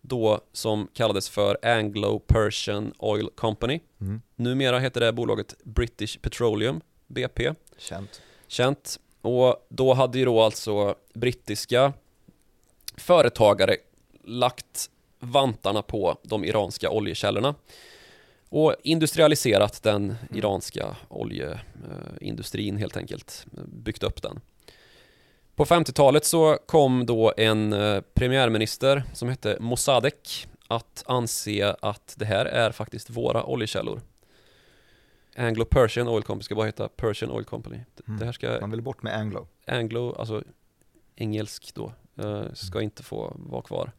S3: då som kallades för Anglo-Persian Oil Company.
S2: Mm.
S3: Numera heter det bolaget British Petroleum, BP
S2: Känt.
S3: känt. Och då hade ju då alltså brittiska företagare lagt vantarna på de iranska oljekällorna och industrialiserat den iranska oljeindustrin helt enkelt, byggt upp den. På 50-talet så kom då en eh, premiärminister som hette Mossadegh att anse att det här är faktiskt våra oljekällor. Anglo-Persian Oil Company ska bara heta Persian Oil Company.
S2: Mm.
S3: Det här ska
S2: Man vill bort med Anglo.
S3: Anglo, alltså engelsk då, eh, ska inte få vara kvar.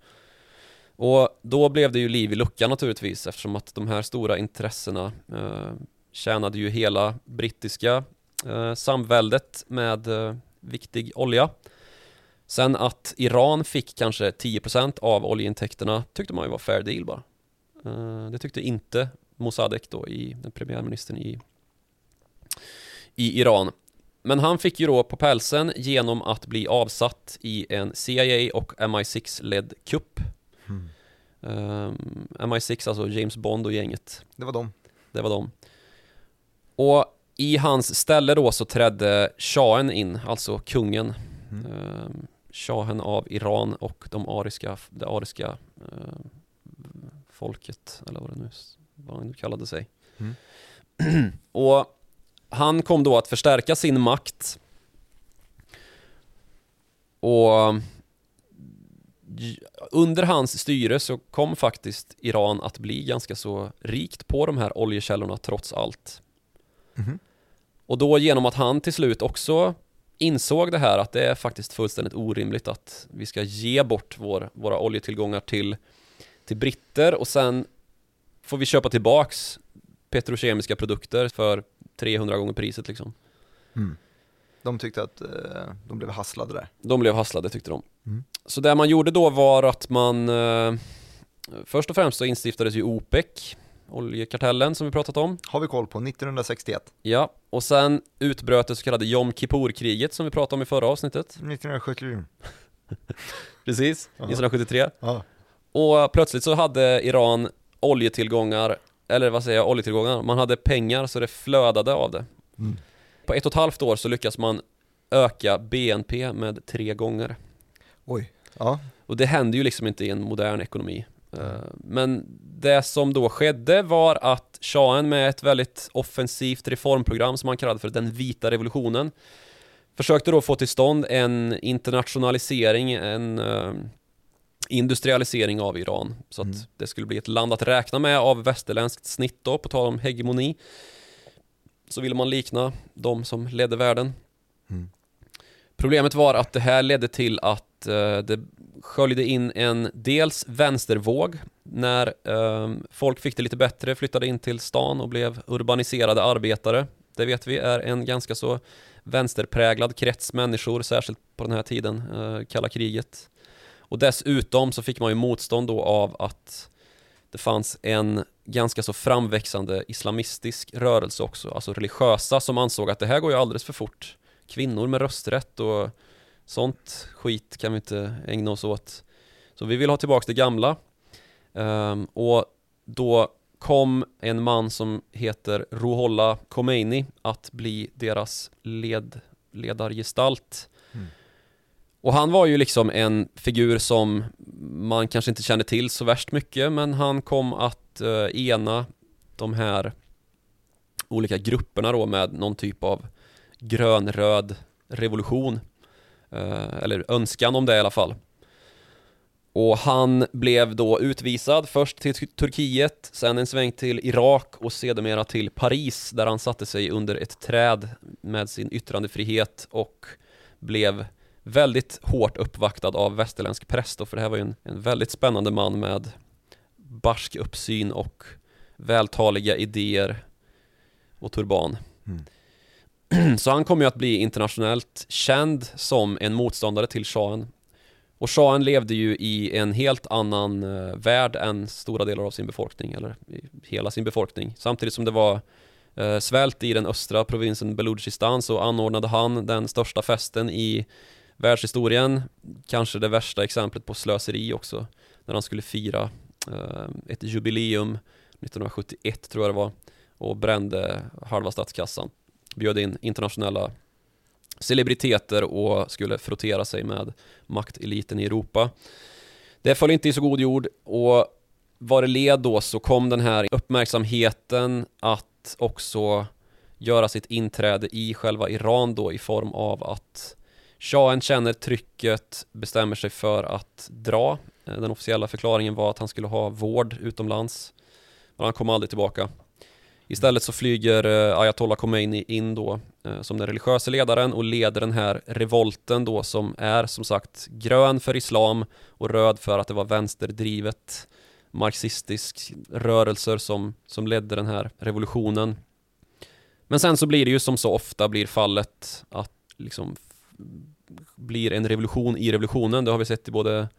S3: Och då blev det ju liv i luckan naturligtvis eftersom att de här stora intressena eh, tjänade ju hela brittiska eh, samväldet med eh, viktig olja. Sen att Iran fick kanske 10% av oljeintäkterna tyckte man ju var fair deal bara. Eh, det tyckte inte Mossadegh då, i, den premiärministern i, i Iran. Men han fick ju då på pälsen genom att bli avsatt i en CIA och MI6-ledd kupp.
S2: Mm.
S3: Ehm, MI6, alltså James Bond och gänget.
S2: Det var dem.
S3: Det var dem. Och i hans ställe då så trädde shahen in, alltså kungen.
S2: Mm.
S3: Ehm, shahen av Iran och de ariska, det ariska eh, folket, eller vad det nu, vad han nu kallade sig.
S2: Mm.
S3: och han kom då att förstärka sin makt. Och under hans styre så kom faktiskt Iran att bli ganska så rikt på de här oljekällorna trots allt.
S2: Mhm.
S3: Och då genom att han till slut också insåg det här att det är faktiskt fullständigt orimligt att vi ska ge bort vår, våra oljetillgångar till, till britter och sen får vi köpa tillbaks petrokemiska produkter för 300 gånger priset liksom.
S2: Mm. De tyckte att eh, de blev hasslade där.
S3: De blev hasslade tyckte de.
S2: Mm.
S3: Så det man gjorde då var att man eh, Först och främst så instiftades ju OPEC Oljekartellen som vi pratat om
S2: Har vi koll på 1961,
S3: Ja, och sen utbröt det så kallade Jom Kippur-kriget som vi pratade om i förra avsnittet
S2: 1970.
S3: Precis,
S2: Ja.
S3: 1973
S2: Ja.
S3: Och plötsligt så hade Iran oljetillgångar Eller vad säger jag, oljetillgångar Man hade pengar så det flödade av det
S2: Mm.
S3: På ett och ett halvt år så lyckas man öka BNP med tre gånger
S2: Oj. Ja.
S3: Och det händer ju liksom inte i en modern ekonomi. Eh, Men det som då skedde var att shahen med ett väldigt offensivt reformprogram som han kallade för den vita revolutionen försökte då få till stånd en internationalisering, en eh, industrialisering av Iran så att
S2: Mm.
S3: det skulle bli ett land att räkna med av västerländskt snitt då, på tal om hegemoni. Så ville man likna de som ledde världen.
S2: Mm.
S3: Problemet var att det här ledde till att eh, det sköljde in en dels vänstervåg när eh, folk fick det lite bättre, flyttade in till stan och blev urbaniserade arbetare. Det vet vi är en ganska så vänsterpräglad krets människor, särskilt på den här tiden, eh, kalla kriget. Och dessutom så fick man ju motstånd då av att det fanns en ganska så framväxande islamistisk rörelse också, alltså religiösa som ansåg att det här går ju alldeles för fort. Kvinnor med rösträtt och sånt skit kan vi inte ägna oss åt. Så vi vill ha tillbaka det gamla. Um, och då kom en man som heter Ruhollah Khomeini att bli deras led, ledargestalt. Och han var ju liksom en figur som man kanske inte kände till så värst mycket men han kom att eh, ena de här olika grupperna då med någon typ av grönröd revolution. Eh, eller önskan om det i alla fall. Och han blev då utvisad först till Turkiet, sen en sväng till Irak och sedermera till Paris där han satte sig under ett träd med sin yttrandefrihet och blev väldigt hårt uppvaktad av västerländsk press då, för det här var ju en, en väldigt spännande man med barsk uppsyn och vältaliga idéer och turban.
S2: Mm.
S3: Så han kom ju att bli internationellt känd som en motståndare till shahen. Och shahen levde ju i en helt annan eh, värld än stora delar av sin befolkning, eller hela sin befolkning. Samtidigt som det var eh, svält i den östra provinsen Belutjistan så anordnade han den största festen i världshistorien. Kanske det värsta exemplet på slöseri också. När han skulle fira eh, ett jubileum 1971 tror jag det var och brände halva statskassan. Bjöd in internationella celebriteter och skulle frottera sig med makteliten i Europa. Det föll inte i så god jord och var det led då så kom den här uppmärksamheten att också göra sitt inträde i själva Iran då i form av att Shahen känner trycket, bestämmer sig för att dra. Eh, den officiella förklaringen var att han skulle ha vård utomlands. Men han kom aldrig tillbaka. Istället så flyger eh, Ayatollah Khomeini in då eh, som den religiösa ledaren och leder den här revolten då som är som sagt grön för islam och röd för att det var vänsterdrivet marxistisk rörelser som, som ledde den här revolutionen. Men sen så blir det ju som så ofta blir fallet att liksom blir en revolution i revolutionen. Det har vi sett i både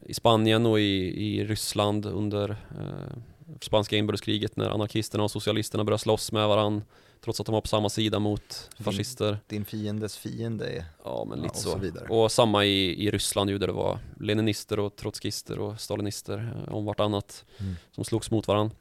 S3: i Spanien och i, i Ryssland under eh, spanska inbördeskriget när anarkisterna och socialisterna började slåss med varandra trots att de var på samma sida mot fascister. Din,
S2: din fiendes fiende är...
S3: Ja, men lite ja, och så. så. vidare. Och samma i, i Ryssland ju där det var leninister och trotskister och stalinister eh, om vartannat mm. som slogs mot varandra.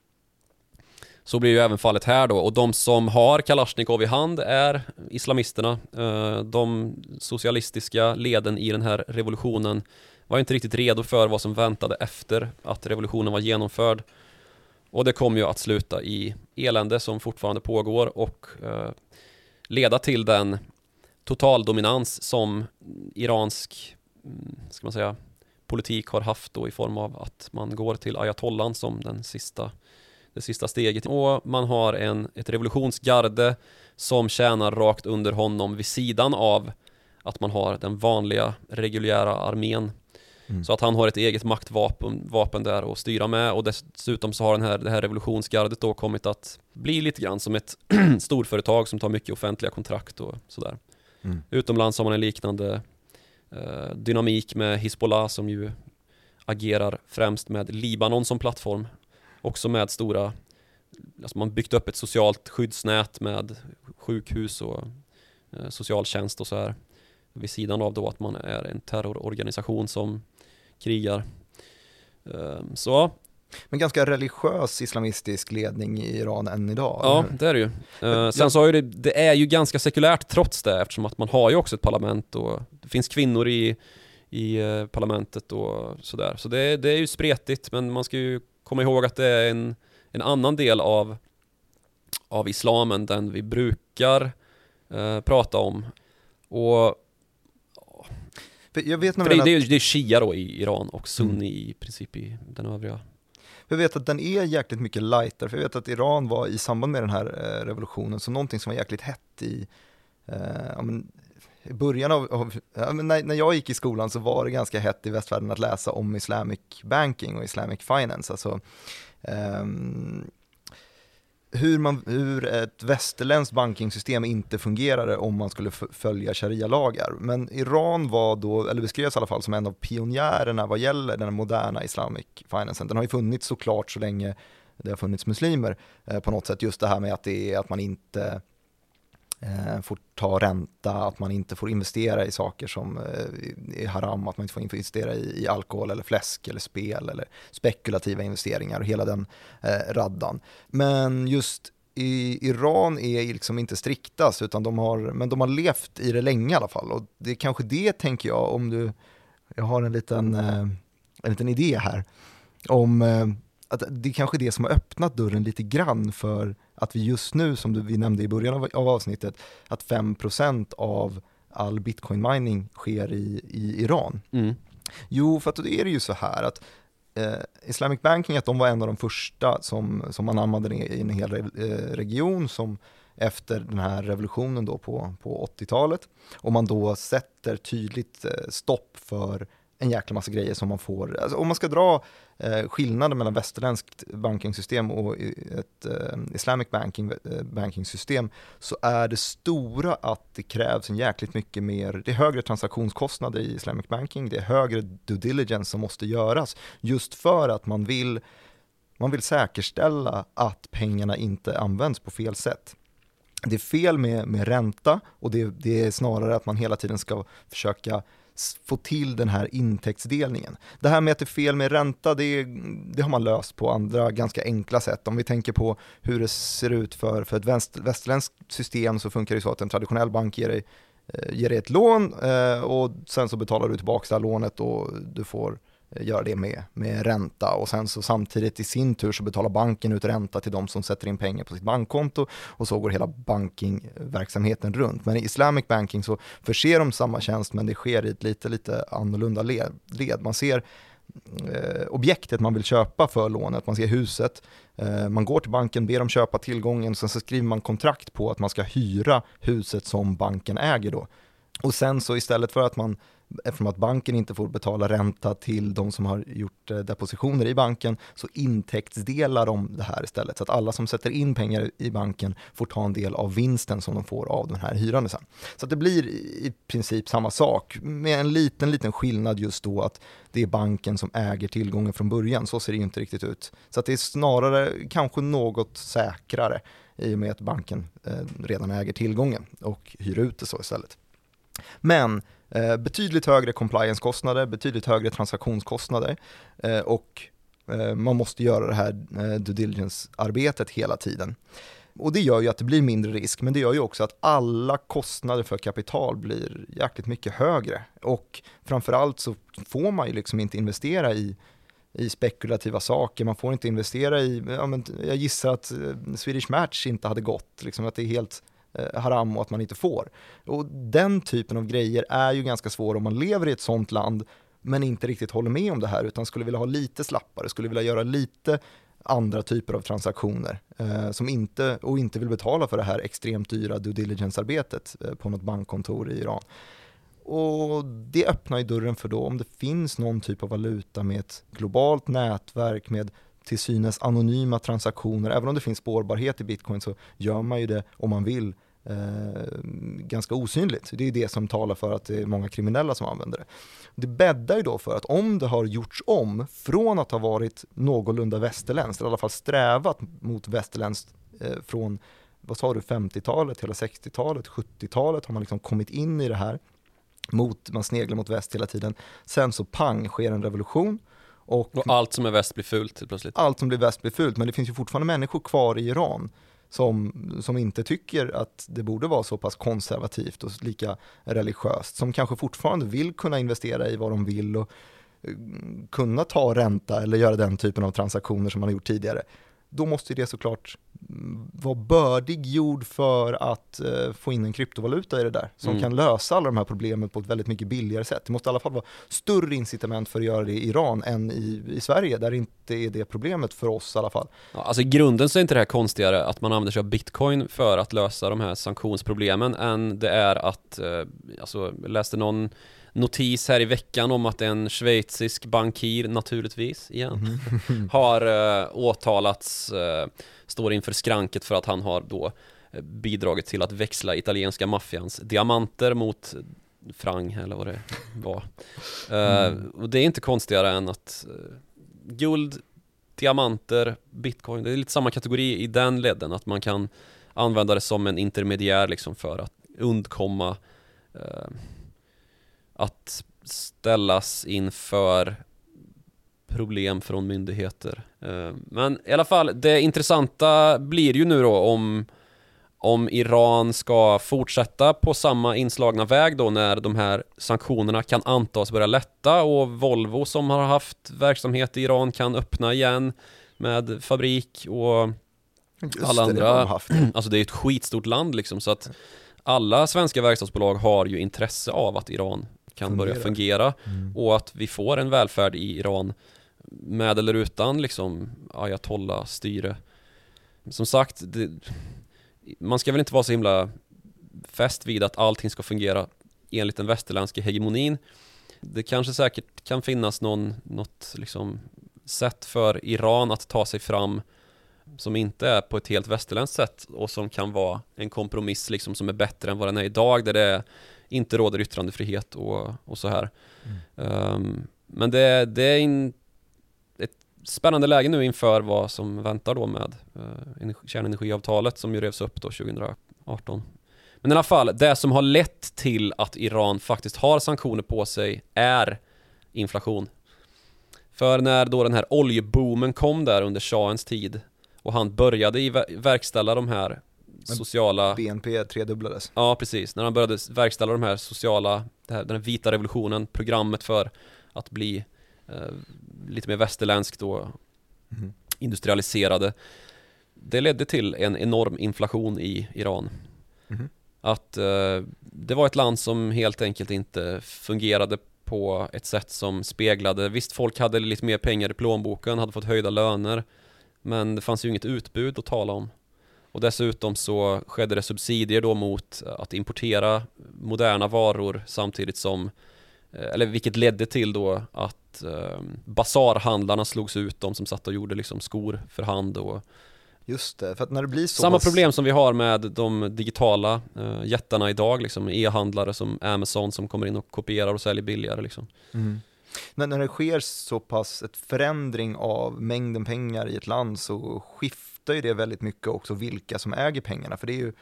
S3: Så blir ju även fallet här då och de som har Kalashnikov i hand är islamisterna. Eh, de socialistiska leden i den här revolutionen var inte riktigt redo för vad som väntade efter att revolutionen var genomförd. Och det kommer ju att sluta i elände som fortfarande pågår och eh, leda till den totaldominans som iransk, mm, ska man säga, politik har haft då i form av att man går till ayatollan som den sista, det sista steget. Och man har en, ett revolutionsgarde som tjänar rakt under honom vid sidan av att man har den vanliga reguljära armén Mm. Så att han har ett eget maktvapen vapen där att styra med och dessutom så har den här, det här revolutionsgardet då kommit att bli lite grann som ett storföretag som tar mycket offentliga kontrakt och sådär. Mm. Utomlands har man en liknande eh, dynamik med Hizbollah som ju agerar främst med Libanon som plattform. Också med stora, alltså man byggt upp ett socialt skyddsnät med sjukhus och eh, socialtjänst och så här. Vid sidan av då att man är en terrororganisation som krigar. Ehm, så
S2: men ganska religiös islamistisk ledning i Iran än idag.
S3: Ja, det är det ju. Uh, sen så har ju det, det är ju ganska sekulärt trots det eftersom att man har ju också ett parlament och det finns kvinnor i, i uh, parlamentet och sådär. Så det, det är ju spretigt men man ska ju komma ihåg att det är en, en annan del av, av islamen, den vi brukar uh, prata om. Och
S2: jag vet
S3: För det, det, är, det är shia då i Iran och sunni mm. i princip i den övriga.
S2: Jag vet att den är jäkligt mycket lightare, för jag vet att Iran var i samband med den här eh, revolutionen som någonting som var jäkligt hett i, eh, i början av, av ja, när, när jag gick i skolan så var det ganska hett i västvärlden att läsa om Islamic banking och Islamic finance, alltså um, hur, man, hur ett västerländskt bankingsystem inte fungerade om man skulle följa sharia-lagar. Men Iran var då, eller beskrevs i alla fall som en av pionjärerna vad gäller den moderna Islamic financen. Den har ju funnits såklart så länge det har funnits muslimer eh, på något sätt. Just det här med att, det är, att man inte eh, Eh, får ta ränta, att man inte får investera i saker som eh, är haram, att man inte får investera i, alkohol eller fläsk eller spel eller spekulativa investeringar och hela den eh, raddan. Men just i Iran är liksom inte striktast, utan de har, men de har levt i det länge i alla fall. Och det är kanske det, tänker jag, om du, jag har en liten, eh, en liten idé här, om att det är kanske är det som har öppnat dörren lite grann för att vi just nu, som vi nämnde i början av, av avsnittet, att 5% av all bitcoin-mining sker i, i Iran. Mm. Jo, för att då är det ju så här att eh, Islamic Banking, att de var en av de första som, som anammade i en hel eh, region som efter den här revolutionen då på, på 80-talet. Och man då sätter tydligt eh, stopp för en jäkla massa grejer som man får, alltså om man ska dra eh, skillnaden mellan västerländskt bankingsystem och ett eh, islamic banking, eh, bankingsystem så är det stora att det krävs en jäkligt mycket mer, det är högre transaktionskostnader i islamic banking, det är högre due diligence som måste göras just för att man vill, man vill säkerställa att pengarna inte används på fel sätt. Det är fel med, med ränta och det, det, är snarare att man hela tiden ska försöka få till den här intäktsdelningen. Det här med att det är fel med ränta, det, det, har man löst på andra ganska enkla sätt. Om vi tänker på hur det ser ut för, för ett väst, västerländskt system så funkar det så att en traditionell bank ger dig, eh, ger dig ett lån eh, och sen så betalar du tillbaka det här lånet och du får Eh, göra det med, med ränta och sen så samtidigt i sin tur så betalar banken ut ränta till de som sätter in pengar på sitt bankkonto och så går hela bankingverksamheten runt. Men i Islamic Banking så förser de samma tjänst men det sker i ett lite, lite annorlunda led. Man ser eh, objektet man vill köpa för lånet, man ser huset, eh, man går till banken, ber dem köpa tillgången, och sen så skriver man kontrakt på att man ska hyra huset som banken äger då. Och sen så istället för att man eftersom att banken inte får betala ränta till de som har gjort eh, depositioner i banken, så intäktsdelar de det här istället. Så att alla som sätter in pengar i banken får ta en del av vinsten som de får av den här hyran sen. Så att det blir i princip samma sak, med en liten, liten skillnad just då att det är banken som äger tillgången från början. Så ser det ju inte riktigt ut. Så att det är snarare kanske något säkrare i och med att banken eh, redan äger tillgången och hyr ut det så istället. Men Eh, betydligt högre compliance-kostnader, betydligt högre transaktionskostnader eh, och eh, man måste göra det här eh, due diligence-arbetet hela tiden. Och det gör ju att det blir mindre risk, men det gör ju också att alla kostnader för kapital blir jäkligt mycket högre. Och framförallt så får man ju liksom inte investera i, i spekulativa saker, man får inte investera i, ja, men jag gissar att eh, Swedish Match inte hade gått, liksom att det är helt Eh, haram och att man inte får. Och den typen av grejer är ju ganska svår om man lever i ett sånt land men inte riktigt håller med om det här utan skulle vilja ha lite slappare, skulle vilja göra lite andra typer av transaktioner eh, som inte, och inte vill betala för det här extremt dyra due diligence-arbetet eh, på något bankkontor i Iran. Och det öppnar ju dörren för då om det finns någon typ av valuta med ett globalt nätverk med till synes anonyma transaktioner, även om det finns spårbarhet i bitcoin så gör man ju det om man vill eh, ganska osynligt. Det är det som talar för att det är många kriminella som använder det. Det bäddar ju då för att om det har gjorts om från att ha varit någorlunda västerländskt, eller i alla fall strävat mot västerländskt eh, från vad sa du, 50-talet, hela 60-talet, 70-talet har man liksom kommit in i det här. Mot, man sneglar mot väst hela tiden. Sen så pang sker en revolution.
S3: Och, och allt som är väst blir fult plötsligt.
S2: Allt som blir väst blir fult, men det finns ju fortfarande människor kvar i Iran som, som inte tycker att det borde vara så pass konservativt och lika religiöst, som kanske fortfarande vill kunna investera i vad de vill och eh, kunna ta ränta eller göra den typen av transaktioner som man har gjort tidigare då måste det såklart vara bördig jord för att eh, få in en kryptovaluta i det där som mm. kan lösa alla de här problemen på ett väldigt mycket billigare sätt. Det måste i alla fall vara större incitament för att göra det i Iran än i, i Sverige där det inte är det problemet för oss i alla fall.
S3: Ja, alltså i grunden så är inte det här konstigare att man använder sig av bitcoin för att lösa de här sanktionsproblemen än det är att, eh, alltså läste någon notis här i veckan om att en schweizisk bankir, naturligtvis igen, mm. har uh, åtalats, uh, står inför skranket för att han har då uh, bidragit till att växla italienska maffians diamanter mot frang eller vad det var. Mm. Och det är inte konstigare än att guld, diamanter, bitcoin, det är lite samma kategori i den ledden, att man kan använda det som en intermediär liksom för att undkomma att ställas inför problem från myndigheter. Eh, men i alla fall, det intressanta blir ju nu då om om Iran ska fortsätta på samma inslagna väg då när de här sanktionerna kan antas börja lätta och Volvo som har haft verksamhet i Iran kan öppna igen med fabrik och Just alla andra. Det alltså det är ett skitstort land liksom så att alla svenska verkstadsbolag har ju intresse av att Iran kan fungera. börja fungera mm. och att vi får en välfärd i Iran med eller utan liksom ayatollah-styre. Som sagt, det, man ska väl inte vara så himla fäst vid att allting ska fungera enligt den västerländska hegemonin. Det kanske säkert kan finnas någon, något liksom sätt för Iran att ta sig fram som inte är på ett helt västerländskt sätt och som kan vara en kompromiss liksom som är bättre än vad den är idag där det är inte råder yttrandefrihet och, och så här. Mm. Um, men det, det är in, ett spännande läge nu inför vad som väntar då med uh, kärnenergiavtalet som ju revs upp då 2018. Men i alla fall, det som har lett till att Iran faktiskt har sanktioner på sig är inflation. För när då den här oljeboomen kom där under shahens tid och han började i verkställa de här sociala
S2: BNP tredubblades
S3: Ja precis, när han började verkställa de här sociala, här, den här vita revolutionen, programmet för att bli eh, lite mer västerländskt då,
S2: Mhm.
S3: industrialiserade. Det ledde till en enorm inflation i Iran.
S2: Mhm.
S3: Att eh, det var ett land som helt enkelt inte fungerade på ett sätt som speglade, visst folk hade lite mer pengar i plånboken, hade fått höjda löner, men det fanns ju inget utbud att tala om. Och dessutom så skedde det subsidier då mot att importera moderna varor samtidigt som, eh, eller vilket ledde till då att eh, basarhandlarna slogs ut, de som satt och gjorde liksom skor för hand och
S2: Just det, för att när det blir så
S3: samma
S2: pass-
S3: problem som vi har med de digitala eh, jättarna idag, liksom e-handlare som Amazon som kommer in och kopierar och säljer billigare liksom.
S2: Mm. När, när det sker så pass ett förändring av mängden pengar i ett land så skiftar ju det väldigt mycket också vilka som äger pengarna. För det är ju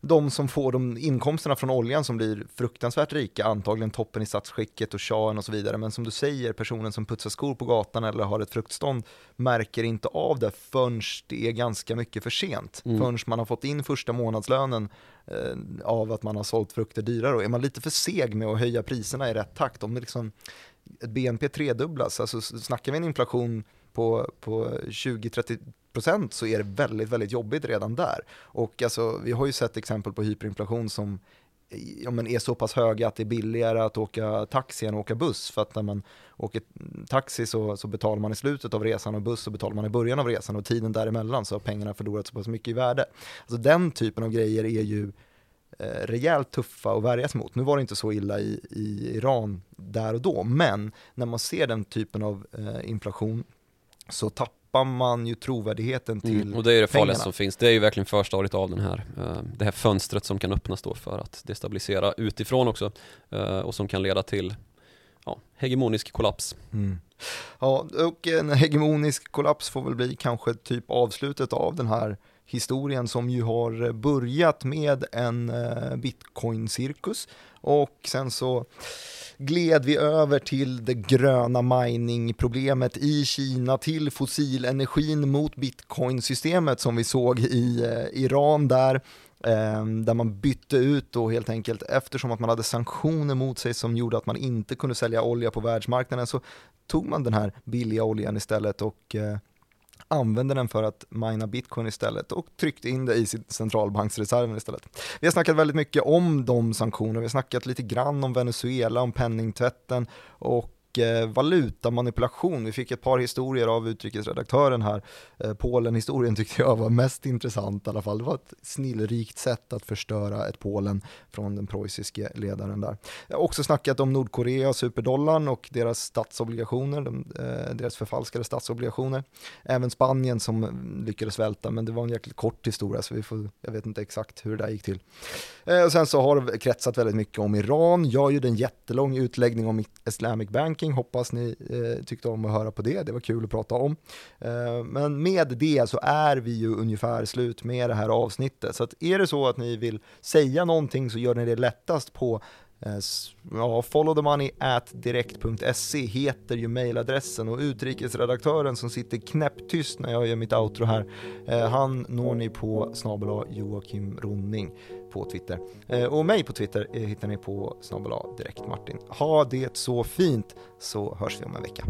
S2: de som får de inkomsterna från oljan som blir fruktansvärt rika, antagligen toppen i statsskicket och shahen och så vidare. Men som du säger, personen som putsar skor på gatan eller har ett fruktstånd märker inte av det förrän det är ganska mycket för sent.
S3: Mm.
S2: Förrän man har fått in första månadslönen eh, av att man har sålt frukter dyrare. Och är man lite för seg med att höja priserna i rätt takt, om det liksom BNP tredubblas, alltså snackar vi en inflation på, på 20-30 procent så är det väldigt, väldigt jobbigt redan där. Och alltså, vi har ju sett exempel på hyperinflation som ja, men är så pass höga att det är billigare att åka taxi än att åka buss. För att när man åker taxi så, så betalar man i slutet av resan och buss så betalar man i början av resan och tiden däremellan så har pengarna förlorat så pass mycket i värde. Alltså den typen av grejer är ju eh, rejält tuffa att värjas mot. Nu var det inte så illa i, i Iran där och då, men när man ser den typen av eh, inflation så tappar man ju trovärdigheten till
S3: Mm. Och det är det farligaste som finns. Det är ju verkligen förstadiet av den här, eh, det här fönstret som kan öppnas då för att destabilisera utifrån också eh, och som kan leda till ja, hegemonisk kollaps.
S2: Mm. Ja, och en hegemonisk kollaps får väl bli kanske typ avslutet av den här historien som ju har börjat med en eh, bitcoin-cirkus. Och sen så gled vi över till det gröna mining-problemet i Kina till fossilenergin mot bitcoin-systemet som vi såg i eh, Iran där ehm, där man bytte ut då helt enkelt. Eftersom att man hade sanktioner mot sig som gjorde att man inte kunde sälja olja på världsmarknaden så tog man den här billiga oljan istället och eh, använde den för att mina bitcoin istället och tryckte in det i sin centralbanksreserven istället. Vi har snackat väldigt mycket om de sanktionerna, vi har snackat lite grann om Venezuela, om penningtvätten och mycket valutamanipulation. Vi fick ett par historier av utrikesredaktören här. Eh, Polen-historien tyckte jag var mest intressant i alla fall. Det var ett snillrikt sätt att förstöra ett Polen från den preussiske ledaren där. Jag har också snackat om Nordkorea, och superdollarn och deras statsobligationer, de, eh, deras förfalskade statsobligationer. Även Spanien som lyckades välta, men det var en jäkligt kort historia så vi får, jag vet inte exakt hur det där gick till. Eh, och sen så har det kretsat väldigt mycket om Iran. Jag gjorde en jättelång utläggning om Islamic Banking, hoppas ni eh, tyckte om att höra på det, det var kul att prata om. Eh, men med det så är vi ju ungefär slut med det här avsnittet. Så att är det så att ni vill säga någonting så gör ni det lättast på eh, Ja, follow at direkt.se heter ju mejladressen och utrikesredaktören som sitter knäpptyst när jag gör mitt outro här, eh, han når ni på snabel Joakim Ronning på Twitter. Eh, och mig på Twitter eh, hittar ni på snabel direkt Martin. Ha det så fint så hörs vi om en vecka.